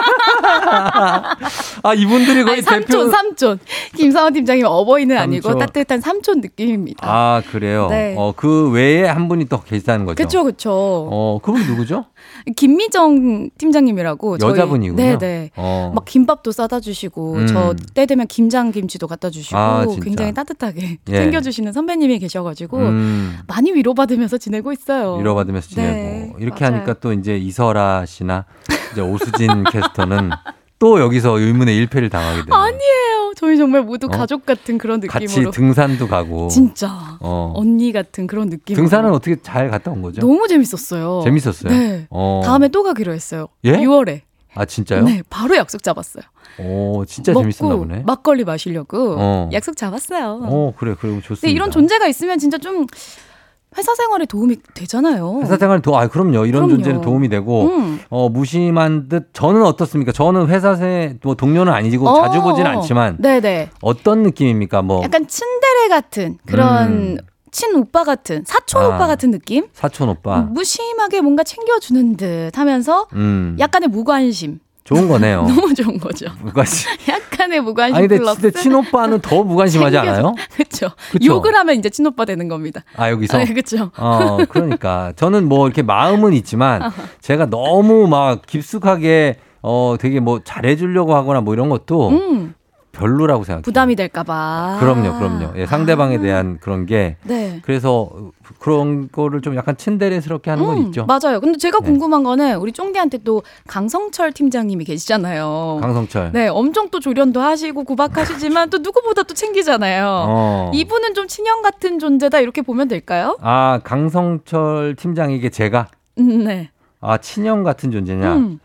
아 이분들이 거의 아니, 삼촌 대표 삼촌 김상원 팀장님 어버이는 아니고 삼촌. 따뜻한 삼촌 느낌입니다. 아 그래요. 네. 어 그 외에 한 분이 또 계시다는 거죠. 그렇죠, 그렇죠. 어 그분 누구죠? 김미정 팀장님이라고 저희- 여자분이군요. 네네. 어. 막 김밥도 싸다 주시고 음. 저때 되면 김장 김치도 갖다 주시고 아. 굉장히 따뜻하게 예. 챙겨주시는 선배님이 계셔가지고 음. 많이 위로받으면서 지내고 있어요. 위로받으면서 지내고 네, 이렇게 맞아요. 하니까 또 이제 이설아 씨나 이제 오수진 캐스터는 또 여기서 의문의 일패를 당하게 되네요. 아니에요. 저희 정말 모두 어? 가족 같은 그런 같이 느낌으로 등산도 가고 진짜 어. 언니 같은 그런 느낌. 등산은 어떻게 잘 갔다 온 거죠? 너무 재밌었어요. 재밌었어요? 네. 어. 다음에 또 가기로 했어요. 예? 6월에. 아 진짜요? 네, 바로 약속 잡았어요. 오 진짜 재밌었나 보네. 막걸리 마시려고 어. 약속 잡았어요. 어 그래 그래 좋습니다. 근데 이런 존재가 있으면 진짜 좀 회사 생활에 도움이 되잖아요. 회사 생활 도, 아, 그럼요. 이런 그럼요. 존재는 도움이 되고, 음. 어, 무심한 듯, 저는 어떻습니까? 저는 회사에, 뭐, 동료는 아니고 어. 자주 보진 않지만, 네네. 어떤 느낌입니까? 뭐, 약간 츤데레 같은 그런 음. 친 오빠 같은 사촌 아. 오빠 같은 느낌? 사촌 오빠. 무심하게 뭔가 챙겨주는 듯 하면서 음. 약간의 무관심. 좋은 거네요. 너무 좋은 거죠. 무관심. 약간의 무관심 아니, 근데 플러스. 진짜 친오빠는 더 무관심하지 않아요? 그렇죠. 욕을 하면 이제 친오빠 되는 겁니다. 아, 여기서? 아, 그쵸. 어, 그러니까. 저는 뭐 이렇게 마음은 있지만 제가 너무 막 깊숙하게 어, 되게 뭐 잘해주려고 하거나 뭐 이런 것도 음, 별로라고 생각해요. 부담이 될까봐. 그럼요, 그럼요. 예, 상대방에 대한 그런 게. 네. 그래서 그런 거를 좀 약간 친데레스럽게 하는 건 음, 있죠. 맞아요. 근데 제가 네. 궁금한 거는 우리 쫑디한테 또 강성철 팀장님이 계시잖아요. 강성철. 네, 엄청 또 조련도 하시고 구박하시지만 또 누구보다 또 챙기잖아요. 어. 이분은 좀 친형 같은 존재다 이렇게 보면 될까요? 아, 강성철 팀장에게 제가 음, 네. 아, 친형 같은 존재냐? 음.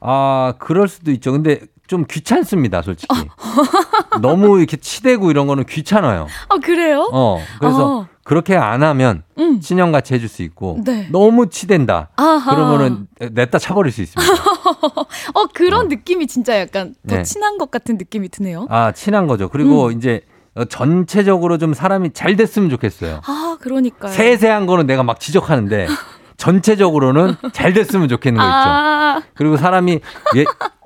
아, 그럴 수도 있죠. 근데 좀 귀찮습니다, 솔직히. 너무 이렇게 치대고 이런 거는 귀찮아요. 아 그래요? 어, 그래서 어. 그렇게 안 하면 음. 친형같이 해줄 수 있고 네. 너무 치댄다. 아하. 그러면은 냈다 차버릴 수 있습니다. 어 그런 느낌이 진짜 약간 더 네. 친한 것 같은 느낌이 드네요. 아, 친한 거죠. 그리고 음. 이제 어, 전체적으로 좀 사람이 잘 됐으면 좋겠어요. 아 그러니까요. 세세한 거는 내가 막 지적하는데 전체적으로는 잘 됐으면 좋겠는 거 있죠. 아, 그리고 사람이 예,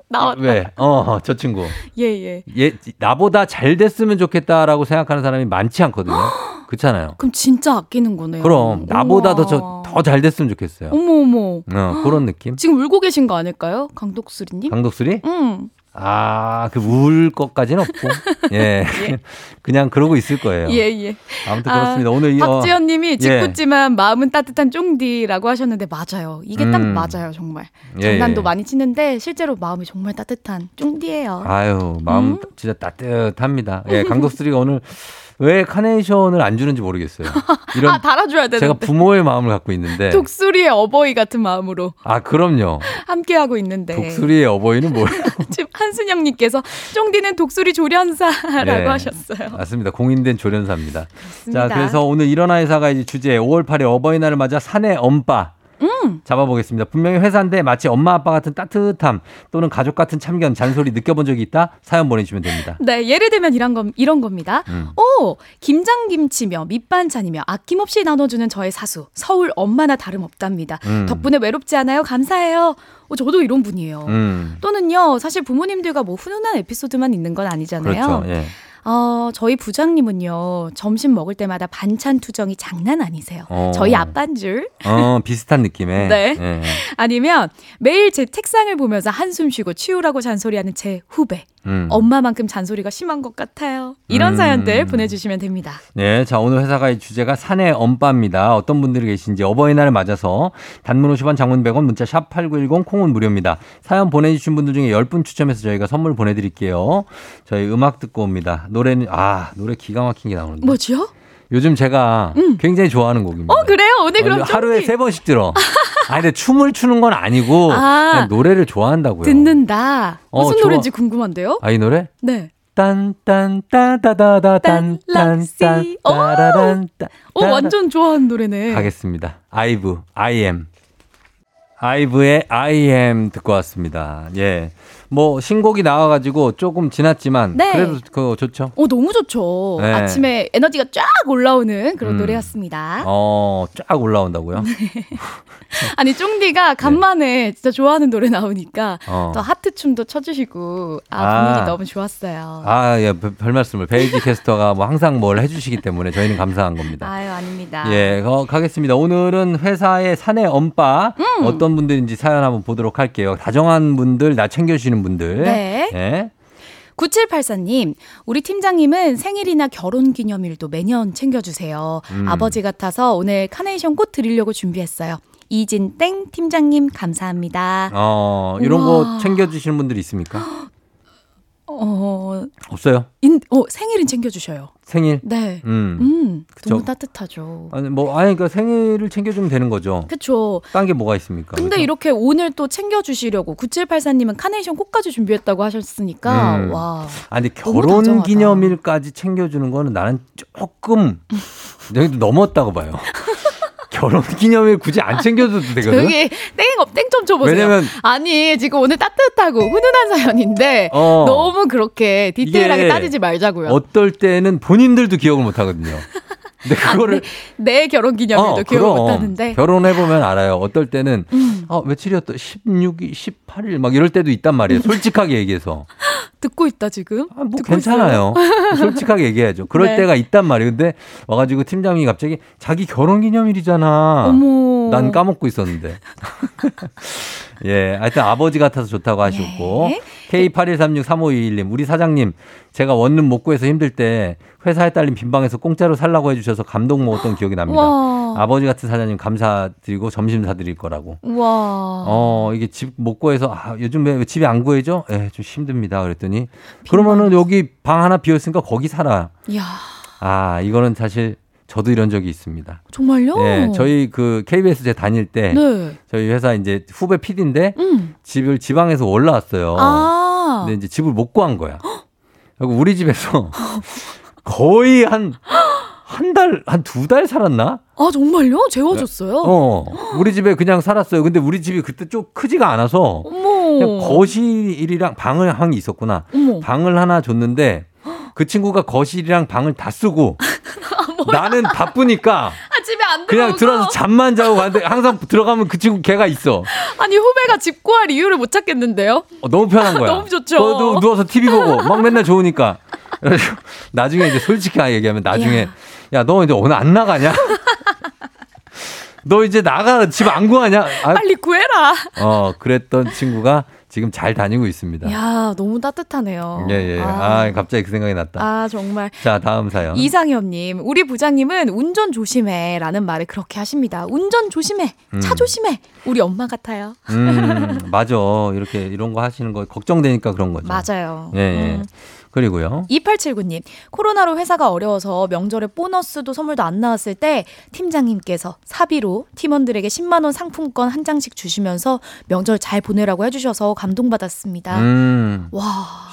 나왔다. 왜? 어, 저 친구. 예, 예. 얘 나보다 잘 됐으면 좋겠다라고 생각하는 사람이 많지 않거든요. 그렇잖아요. 그럼 진짜 아끼는 거네요. 그럼 나보다 우와. 더더 잘 됐으면 좋겠어요. 어머 어머. 어, 그런 느낌. 지금 울고 계신 거 아닐까요? 강독수리님? 강독수리? 응. 아, 그 울 것까지는 없고. 예. 그냥 그러고 있을 거예요. 예, 예. 아무튼 그렇습니다. 오늘 이 어, 박지현 님이 예. 짓궂지만 마음은 따뜻한 쫑디라고 하셨는데 맞아요. 이게 딱 음. 맞아요, 정말. 예, 장난도 예. 많이 치는데 실제로 마음이 정말 따뜻한 쫑디예요. 아유, 마음 음. 진짜 따뜻합니다. 예, 강독수리가 오늘 왜 카네이션을 안 주는지 모르겠어요. 이런 아, 달아줘야 되는데. 제가 부모의 마음을 갖고 있는데. 독수리의 어버이 같은 마음으로 아, 그럼요. 함께하고 있는데. 독수리의 어버이는 뭐예요? 지금 한순영님께서 쫑디는 독수리 조련사라고 네. 하셨어요. 맞습니다. 공인된 조련사입니다. 그렇습니다. 자, 그래서 오늘 일어나 회사가 이제 주제 5월 8일 어버이날을 맞아 사내 엄빠. 음. 잡아보겠습니다. 분명히 회사인데 마치 엄마 아빠 같은 따뜻함 또는 가족 같은 참견 잔소리 느껴본 적이 있다? 사연 보내주시면 됩니다. 네, 예를 들면 이런, 건, 이런 겁니다. 음. 오, 김장김치며 밑반찬이며 아낌없이 나눠주는 저의 사수. 서울 엄마나 다름없답니다. 음. 덕분에 외롭지 않아요? 감사해요. 어, 저도 이런 분이에요. 음. 또는요, 사실 부모님들과 뭐 훈훈한 에피소드만 있는 건 아니잖아요. 그렇죠. 예. 어, 저희 부장님은요, 점심 먹을 때마다 반찬 투정이 장난 아니세요. 어. 저희 아빠인 줄. 어, 비슷한 느낌의. 네. 예. 아니면 매일 제 책상을 보면서 한숨 쉬고 치우라고 잔소리하는 제 후배. 음. 엄마만큼 잔소리가 심한 것 같아요. 이런 음. 사연들 보내주시면 됩니다. 네, 자 오늘 회사가의 주제가 사내 엄빠입니다. 어떤 분들이 계신지 어버이날을 맞아서 단문 50원, 장문 100원, 문자 샵 #8910 콩은 무료입니다. 사연 보내주신 분들 중에 10분 추첨해서 저희가 선물 보내드릴게요. 저희 음악 듣고 옵니다. 노래는 아 노래 기가 막힌 게 나오는데. 뭐죠? 요즘 제가 굉장히 좋아하는 곡입니다. 어 그래요? 오늘 그럼 하루에 세 번씩 들어. 아 근데 춤을 추는 건 아니고 아. 그냥 노래를 좋아한다고요. 듣는다. 어, 무슨. 노래인지 궁금한데요? 아 이 노래? 네. 딴딴 따다다다 딴딴딴 오! 따라란 따- 오 완전 좋아하는 노래네. 가겠습니다. 아이브, I am. 아이브의 I am 듣고 왔습니다. 예. 뭐 신곡이 나와가지고 조금 지났지만 네. 그래도 그거 좋죠. 오 너무 좋죠. 네. 아침에 에너지가 쫙 올라오는 그런 음. 노래였습니다. 어, 쫙 올라온다고요? 아니 쫑디가 간만에 진짜 좋아하는 노래 나오니까 네. 어. 또 하트 춤도 쳐주시고 아 아. 분위기 너무 좋았어요. 아, 예, 별, 별 말씀을. 베이지 캐스터가 뭐 항상 뭘 해주시기 때문에 저희는 감사한 겁니다. 아유 아닙니다. 예, 어, 가겠습니다. 오늘은 회사의 사내 엄빠 음. 어떤 분들인지 사연 한번 보도록 할게요. 다정한 분들, 나 챙겨주시는 분들. 네. 예. 9784님, 우리 팀장님은 생일이나 결혼 기념일도 매년 챙겨주세요. 음. 아버지 같아서 오늘 카네이션 꽃 드리려고 준비했어요. 이진땡 팀장님 감사합니다. 어, 이런 우와. 거 챙겨주시는 분들이 있습니까? 어, 없어요? 인, 어 생일은 챙겨주셔요. 생일? 네. 음. 음, 그쵸. 너무 따뜻하죠. 아니, 뭐, 아니, 그러니까 생일을 챙겨주면 되는 거죠. 그쵸. 딴게 뭐가 있습니까? 근데 그죠? 이렇게 오늘 또 챙겨주시려고 9784님은 카네이션 꽃까지 준비했다고 하셨으니까 음. 와 아니, 결혼. 기념일까지 챙겨주는 거는 나는 조금, 여기도 넘었다고 봐요. 결혼 기념일 굳이 안 챙겨줘도 되거든. 저기 땡땡좀 쳐보세요. 왜냐면- 아니 지금 오늘 따뜻하고 훈훈한 사연인데 어. 너무 그렇게 디테일하게 따지지 말자고요. 어떨 때는 본인들도 기억을 못 하거든요. 근데 그거를 내 결혼 기념일도 어, 기억 그럼. 못하는데. 결혼해 보면 알아요. 어떨 때는 음. 어, 며칠이었다. 16일, 18일 막 이럴 때도 있단 말이에요. 솔직하게 얘기해서. 듣고 있다 지금. 뭐 듣고 괜찮아요. 솔직하게 얘기해야죠. 그럴 네. 때가 있단 말이에요. 근데 와가지고 팀장님이 갑자기 자기 결혼 기념일이잖아. 어머. 난 까먹고 있었는데. 예, 하여튼 아버지 같아서 좋다고 하셨고. 네. K81363521님, 우리 사장님, 제가 원룸 못 구해서 힘들 때 회사에 딸린 빈방에서 공짜로 살라고 해주셔서 감동 먹었던 기억이 납니다. 와. 아버지 같은 사장님 감사드리고 점심 사드릴 거라고. 와. 어, 이게 집 못 구해서, 아, 요즘 왜 집이 안 구해져? 예, 좀 힘듭니다. 그랬더니, 그러면은 여기 방 하나 비었으니까 거기 살아. 이야. 아, 이거는 사실 저도 이런 적이 있습니다. 정말요? 예, 저희 그 KBS 제 다닐 때, 네. 저희 회사 이제 후배 PD인데, 음. 집을 지방에서 올라왔어요. 아. 근데 이제 집을 못 구한 거야. 그리고 우리 집에서 거의 한, 한 달, 한 두 달 살았나? 아 정말요? 재워줬어요? 어, 우리 집에 그냥 살았어요. 근데 우리 집이 그때 좀 크지가 않아서 어머. 그냥 거실이랑 방을 한게 있었구나. 어머. 방을 하나 줬는데 그 친구가 거실이랑 방을 다 쓰고 나는 바쁘니까 아 집에 안 그냥. 들어와서 잠만 자고 가는데 항상 들어가면 그 친구 걔가 있어. 아니 후배가 집 구할 이유를 못 찾겠는데요? 어, 너무 편한 거야. 너무 좋죠. 어, 누- 누워서 TV 보고 막 맨날 좋으니까. 나중에 이제 솔직히 얘기하면 나중에 야 너 이제 오늘 안 나가냐? 너 이제 나가 집 안 구하냐? 아, 빨리 구해라. 어 그랬던 친구가 지금 잘 다니고 있습니다. 야 너무 따뜻하네요. 예 예. 아, 갑자기 그 생각이 났다. 아 정말. 자 다음 사연. 이상현님, 우리 부장님은 운전 조심해 라는 말을 그렇게 하십니다. 운전 조심해, 차 음. 조심해. 우리 엄마 같아요. 음 맞아 이렇게 이런 거 하시는 거 걱정되니까 그런 거죠. 맞아요. 예 예. 음. 그리고요. 2879님, 코로나로 회사가 어려워서 명절에 보너스도 선물도 안 나왔을 때 팀장님께서 사비로 팀원들에게 10만원 상품권 한 장씩 주시면서 명절 잘 보내라고 해주셔서 감동받았습니다. 음 와,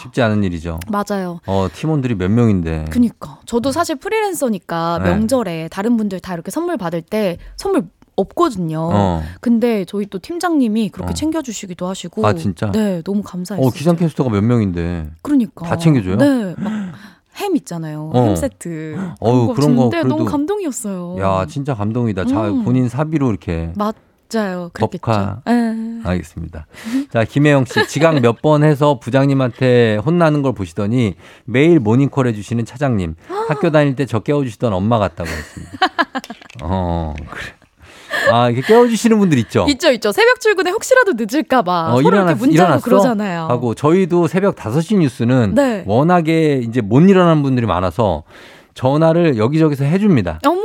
쉽지 않은 일이죠. 맞아요. 어 팀원들이 몇 명인데. 그니까. 저도 사실 프리랜서니까 네. 명절에 다른 분들 다 이렇게 선물 받을 때 선물 없거든요. 어. 근데 저희 또 팀장님이 그렇게 어. 챙겨주시기도 하시고. 아, 진짜? 네, 너무 감사했어요. 어 기상 캐스터가 몇 명인데. 그러니까. 다 챙겨줘요? 네. 막 햄 있잖아요. 어. 햄 세트. 어우, 그런 거 그래도- 너무 감동이었어요. 야 진짜 감동이다. 자 음. 본인 사비로 이렇게. 맞아요. 법카. 예. 알겠습니다. 자, 김혜영 씨, 지각 몇 번 해서 부장님한테 혼나는 걸 보시더니 매일 모닝콜 해주시는 차장님, 학교 다닐 때 저 깨워주시던 엄마 같다고 했습니다. 어, 그래. 아, 이렇게 깨워주시는 분들 있죠? 있죠, 있죠. 새벽 출근에 혹시라도 늦을까봐 어, 서로 일어났, 이렇게 문자로? 그러잖아요. 하고 저희도 새벽 5시 뉴스는 네. 워낙에 이제 못 일어나는 분들이 많아서 전화를 여기저기서 해줍니다. 어머.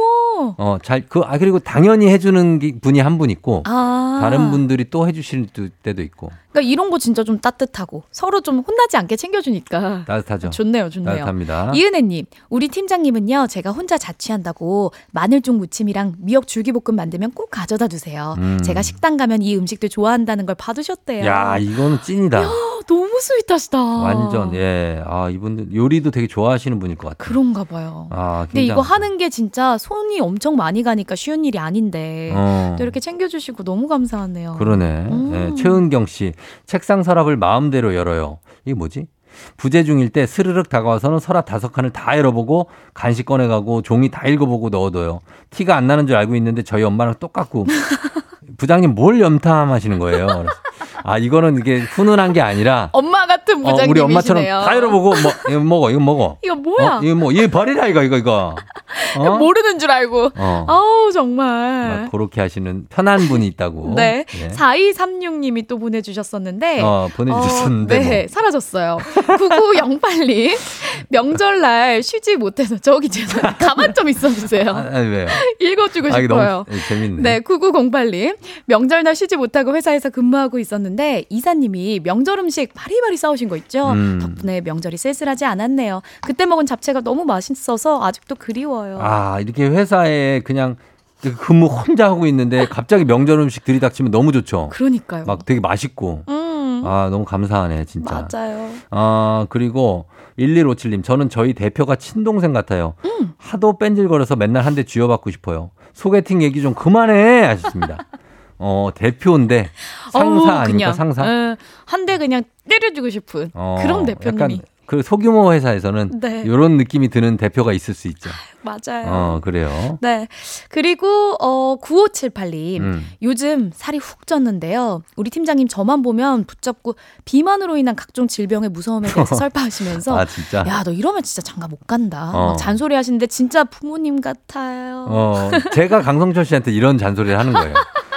어, 잘, 그, 아, 그리고 당연히 해주는 기- 분이 한 분 있고, 아. 다른 분들이 또 해주시는 때도 있고, 그러니까 이런 거 진짜 좀 따뜻하고 서로 좀 혼나지 않게 챙겨주니까 따뜻하죠. 좋네요, 좋네요. 따뜻합니다. 이은혜님, 우리 팀장님은요, 제가 혼자 자취한다고 마늘종 무침이랑 미역 줄기볶음 만들면 꼭 가져다 주세요. 음. 제가 식당 가면 이 음식들 좋아한다는 걸 봐두셨대요. 야, 이거는 찐이다. 아, 너무 스윗하시다. 완전 예. 아 이분들 요리도 되게 좋아하시는 분일 것 같아요. 그런가 봐요. 아, 근데 이거 하는 게 진짜 손이 엄청 많이 가니까 쉬운 일이 아닌데 어. 또 이렇게 챙겨주시고 너무 감사하네요. 그러네. 음. 예, 최은경 씨 책상 서랍을 마음대로 열어요. 이게 뭐지? 부재 중일 때 스르륵 다가와서는 서랍 다섯 칸을 다 열어보고 간식 꺼내가고 종이 다 읽어보고 넣어둬요. 티가 안 나는 줄 알고 있는데 저희 엄마랑 똑같고 부장님 뭘 염탐하시는 거예요? 아 이거는 이게 훈훈한 게 아니라 엄마 같은 어, 부장님이시네요. 우리 엄마처럼 다 열어보고 뭐 이거 먹어 이거 먹어. 이거 뭐야? 어? 이거 뭐 이거 버리라 이거 이거 이거. 어? 모르는 줄 알고. 어. 아우 정말. 막 그렇게 하시는 편한 분이 있다고. 네. 예. 4236님이 또 보내주셨었는데. 어, 보내주셨는데 어, 네, 뭐. 사라졌어요. 9908님. 명절날 쉬지 못해서 저기 죄송 가만 좀 있어주세요. 아, 아니, 왜요? 읽어주고 아, 싶어요. 너무 예, 재밌네. 네, 9908님. 명절날 쉬지 못하고 회사에서 근무하고 있었는데 이사님이 명절 음식 바리바리 싸우신 거 있죠? 음. 덕분에 명절이 쓸쓸하지 않았네요. 그때 먹은 잡채가 너무 맛있어서 아직도 그리워요. 아, 이렇게 회사에 그냥 그 근무 혼자 하고 있는데 갑자기 명절 음식 들이닥치면 너무 좋죠. 그러니까요. 막 되게 맛있고. 음. 아, 너무 감사하네, 진짜. 맞아요. 아, 그리고 1157님, 저는 저희 대표가 친동생 같아요. 음. 하도 뺀질거려서 맨날 한 대 쥐어받고 싶어요. 소개팅 얘기 좀 그만해 하셨습니다. 어, 대표인데 상사 어우, 아닙니까? 그냥, 상사? 예, 한대 그냥 때려주고 싶은 어, 그런 대표님이. 그 소규모 회사에서는 네. 이런 느낌이 드는 대표가 있을 수 있죠. 맞아요. 어, 그래요. 네. 그리고 어 9578님. 음. 요즘 살이 훅 쪘는데요. 우리 팀장님 저만 보면 붙잡고 비만으로 인한 각종 질병의 무서움에 대해서 설파하시면서 아, 진짜? 야, 너 이러면 진짜 장가 못 간다. 어. 막 잔소리 하시는데 진짜 부모님 같아요. 어, 제가 강성철 씨한테 이런 잔소리를 하는 거예요.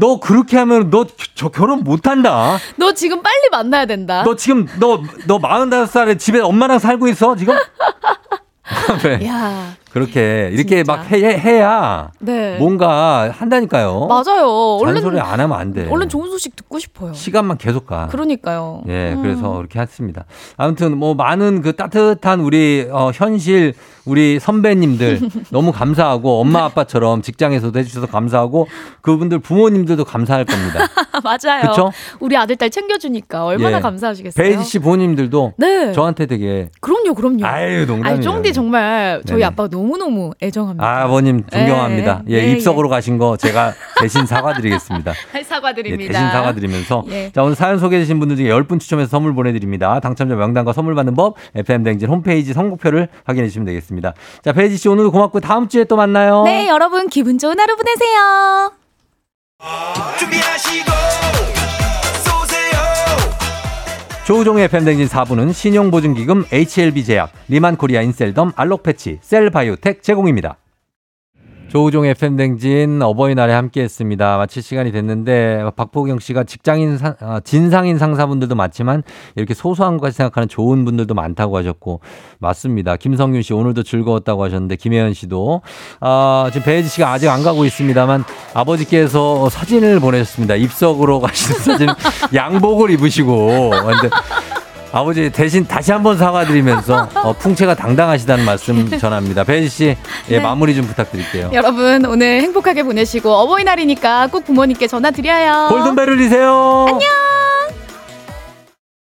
너 그렇게 하면 너 저 결혼 못 한다. 너 지금 빨리 만나야 된다. 너 지금 너너 45살에 집에 엄마랑 살고 있어, 지금? 네. 야. 그렇게 이렇게 막 해, 해야 네. 뭔가 한다니까요. 맞아요. 얼른 잔소리 안 하면 안 돼. 얼른 좋은 소식 듣고 싶어요. 시간만 계속 가. 그러니까요. 예, 음. 그래서 그렇게 했습니다. 아무튼 뭐 많은 그 따뜻한 우리 어, 현실 우리 선배님들 너무 감사하고 엄마 아빠처럼 직장에서도 해주셔서 감사하고 그분들 부모님들도 감사할 겁니다. 맞아요. 그쵸? 우리 아들 딸 챙겨주니까 얼마나 예. 감사하시겠어요. 베이지 씨 부모님들도 네. 저한테 되게 그럼요, 그럼요. 아유 농담이에요. 아니, 쫑디 정말 저희 네네. 아빠 너무 너무 애정합니다. 아, 아버님 존경합니다. 예, 예, 예, 입석으로 가신 거 제가 대신 사과드리겠습니다. 예, 사과드립니다. 대신 사과드리면서 예. 자 오늘 사연 소개해주신 분들 중에 10분 추첨해서 선물 보내드립니다. 당첨자 명단과 선물 받는 법 FM 댕진 홈페이지 선곡표를 확인해 주시면 되겠습니다. 자 배혜지 씨 오늘도 고맙고 다음 주에 또 만나요. 네, 여러분 기분 좋은 하루 보내세요. 준비하시고 조우종의 FM 대행진 4부는 신용보증기금 HLB제약, 리만코리아 인셀덤, 알록패치, 셀바이오텍 제공입니다. 조우종의 FM 대행진 어버이날에 함께 했습니다. 마칠 시간이 됐는데, 박보경 씨가 직장인, 상- 아, 진상인 상사분들도 많지만, 이렇게 소소한 것까지 생각하는 좋은 분들도 많다고 하셨고, 맞습니다. 김성윤 씨 오늘도 즐거웠다고 하셨는데, 김혜연 씨도, 아, 지금 배혜지 씨가 아직 안 가고 있습니다만, 아버지께서 사진을 보내셨습니다. 입석으로 가시는 사진, 양복을 입으시고, 근데 아버지 대신 다시 한번 사과드리면서, 어, 풍채가 당당하시다는 말씀 전합니다. 배혜지 씨, 예, 네. 마무리 좀 부탁드릴게요. 여러분 오늘 행복하게 보내시고 어버이날이니까 꼭 부모님께 전화 드려요. 골든벨 울리세요. 안녕.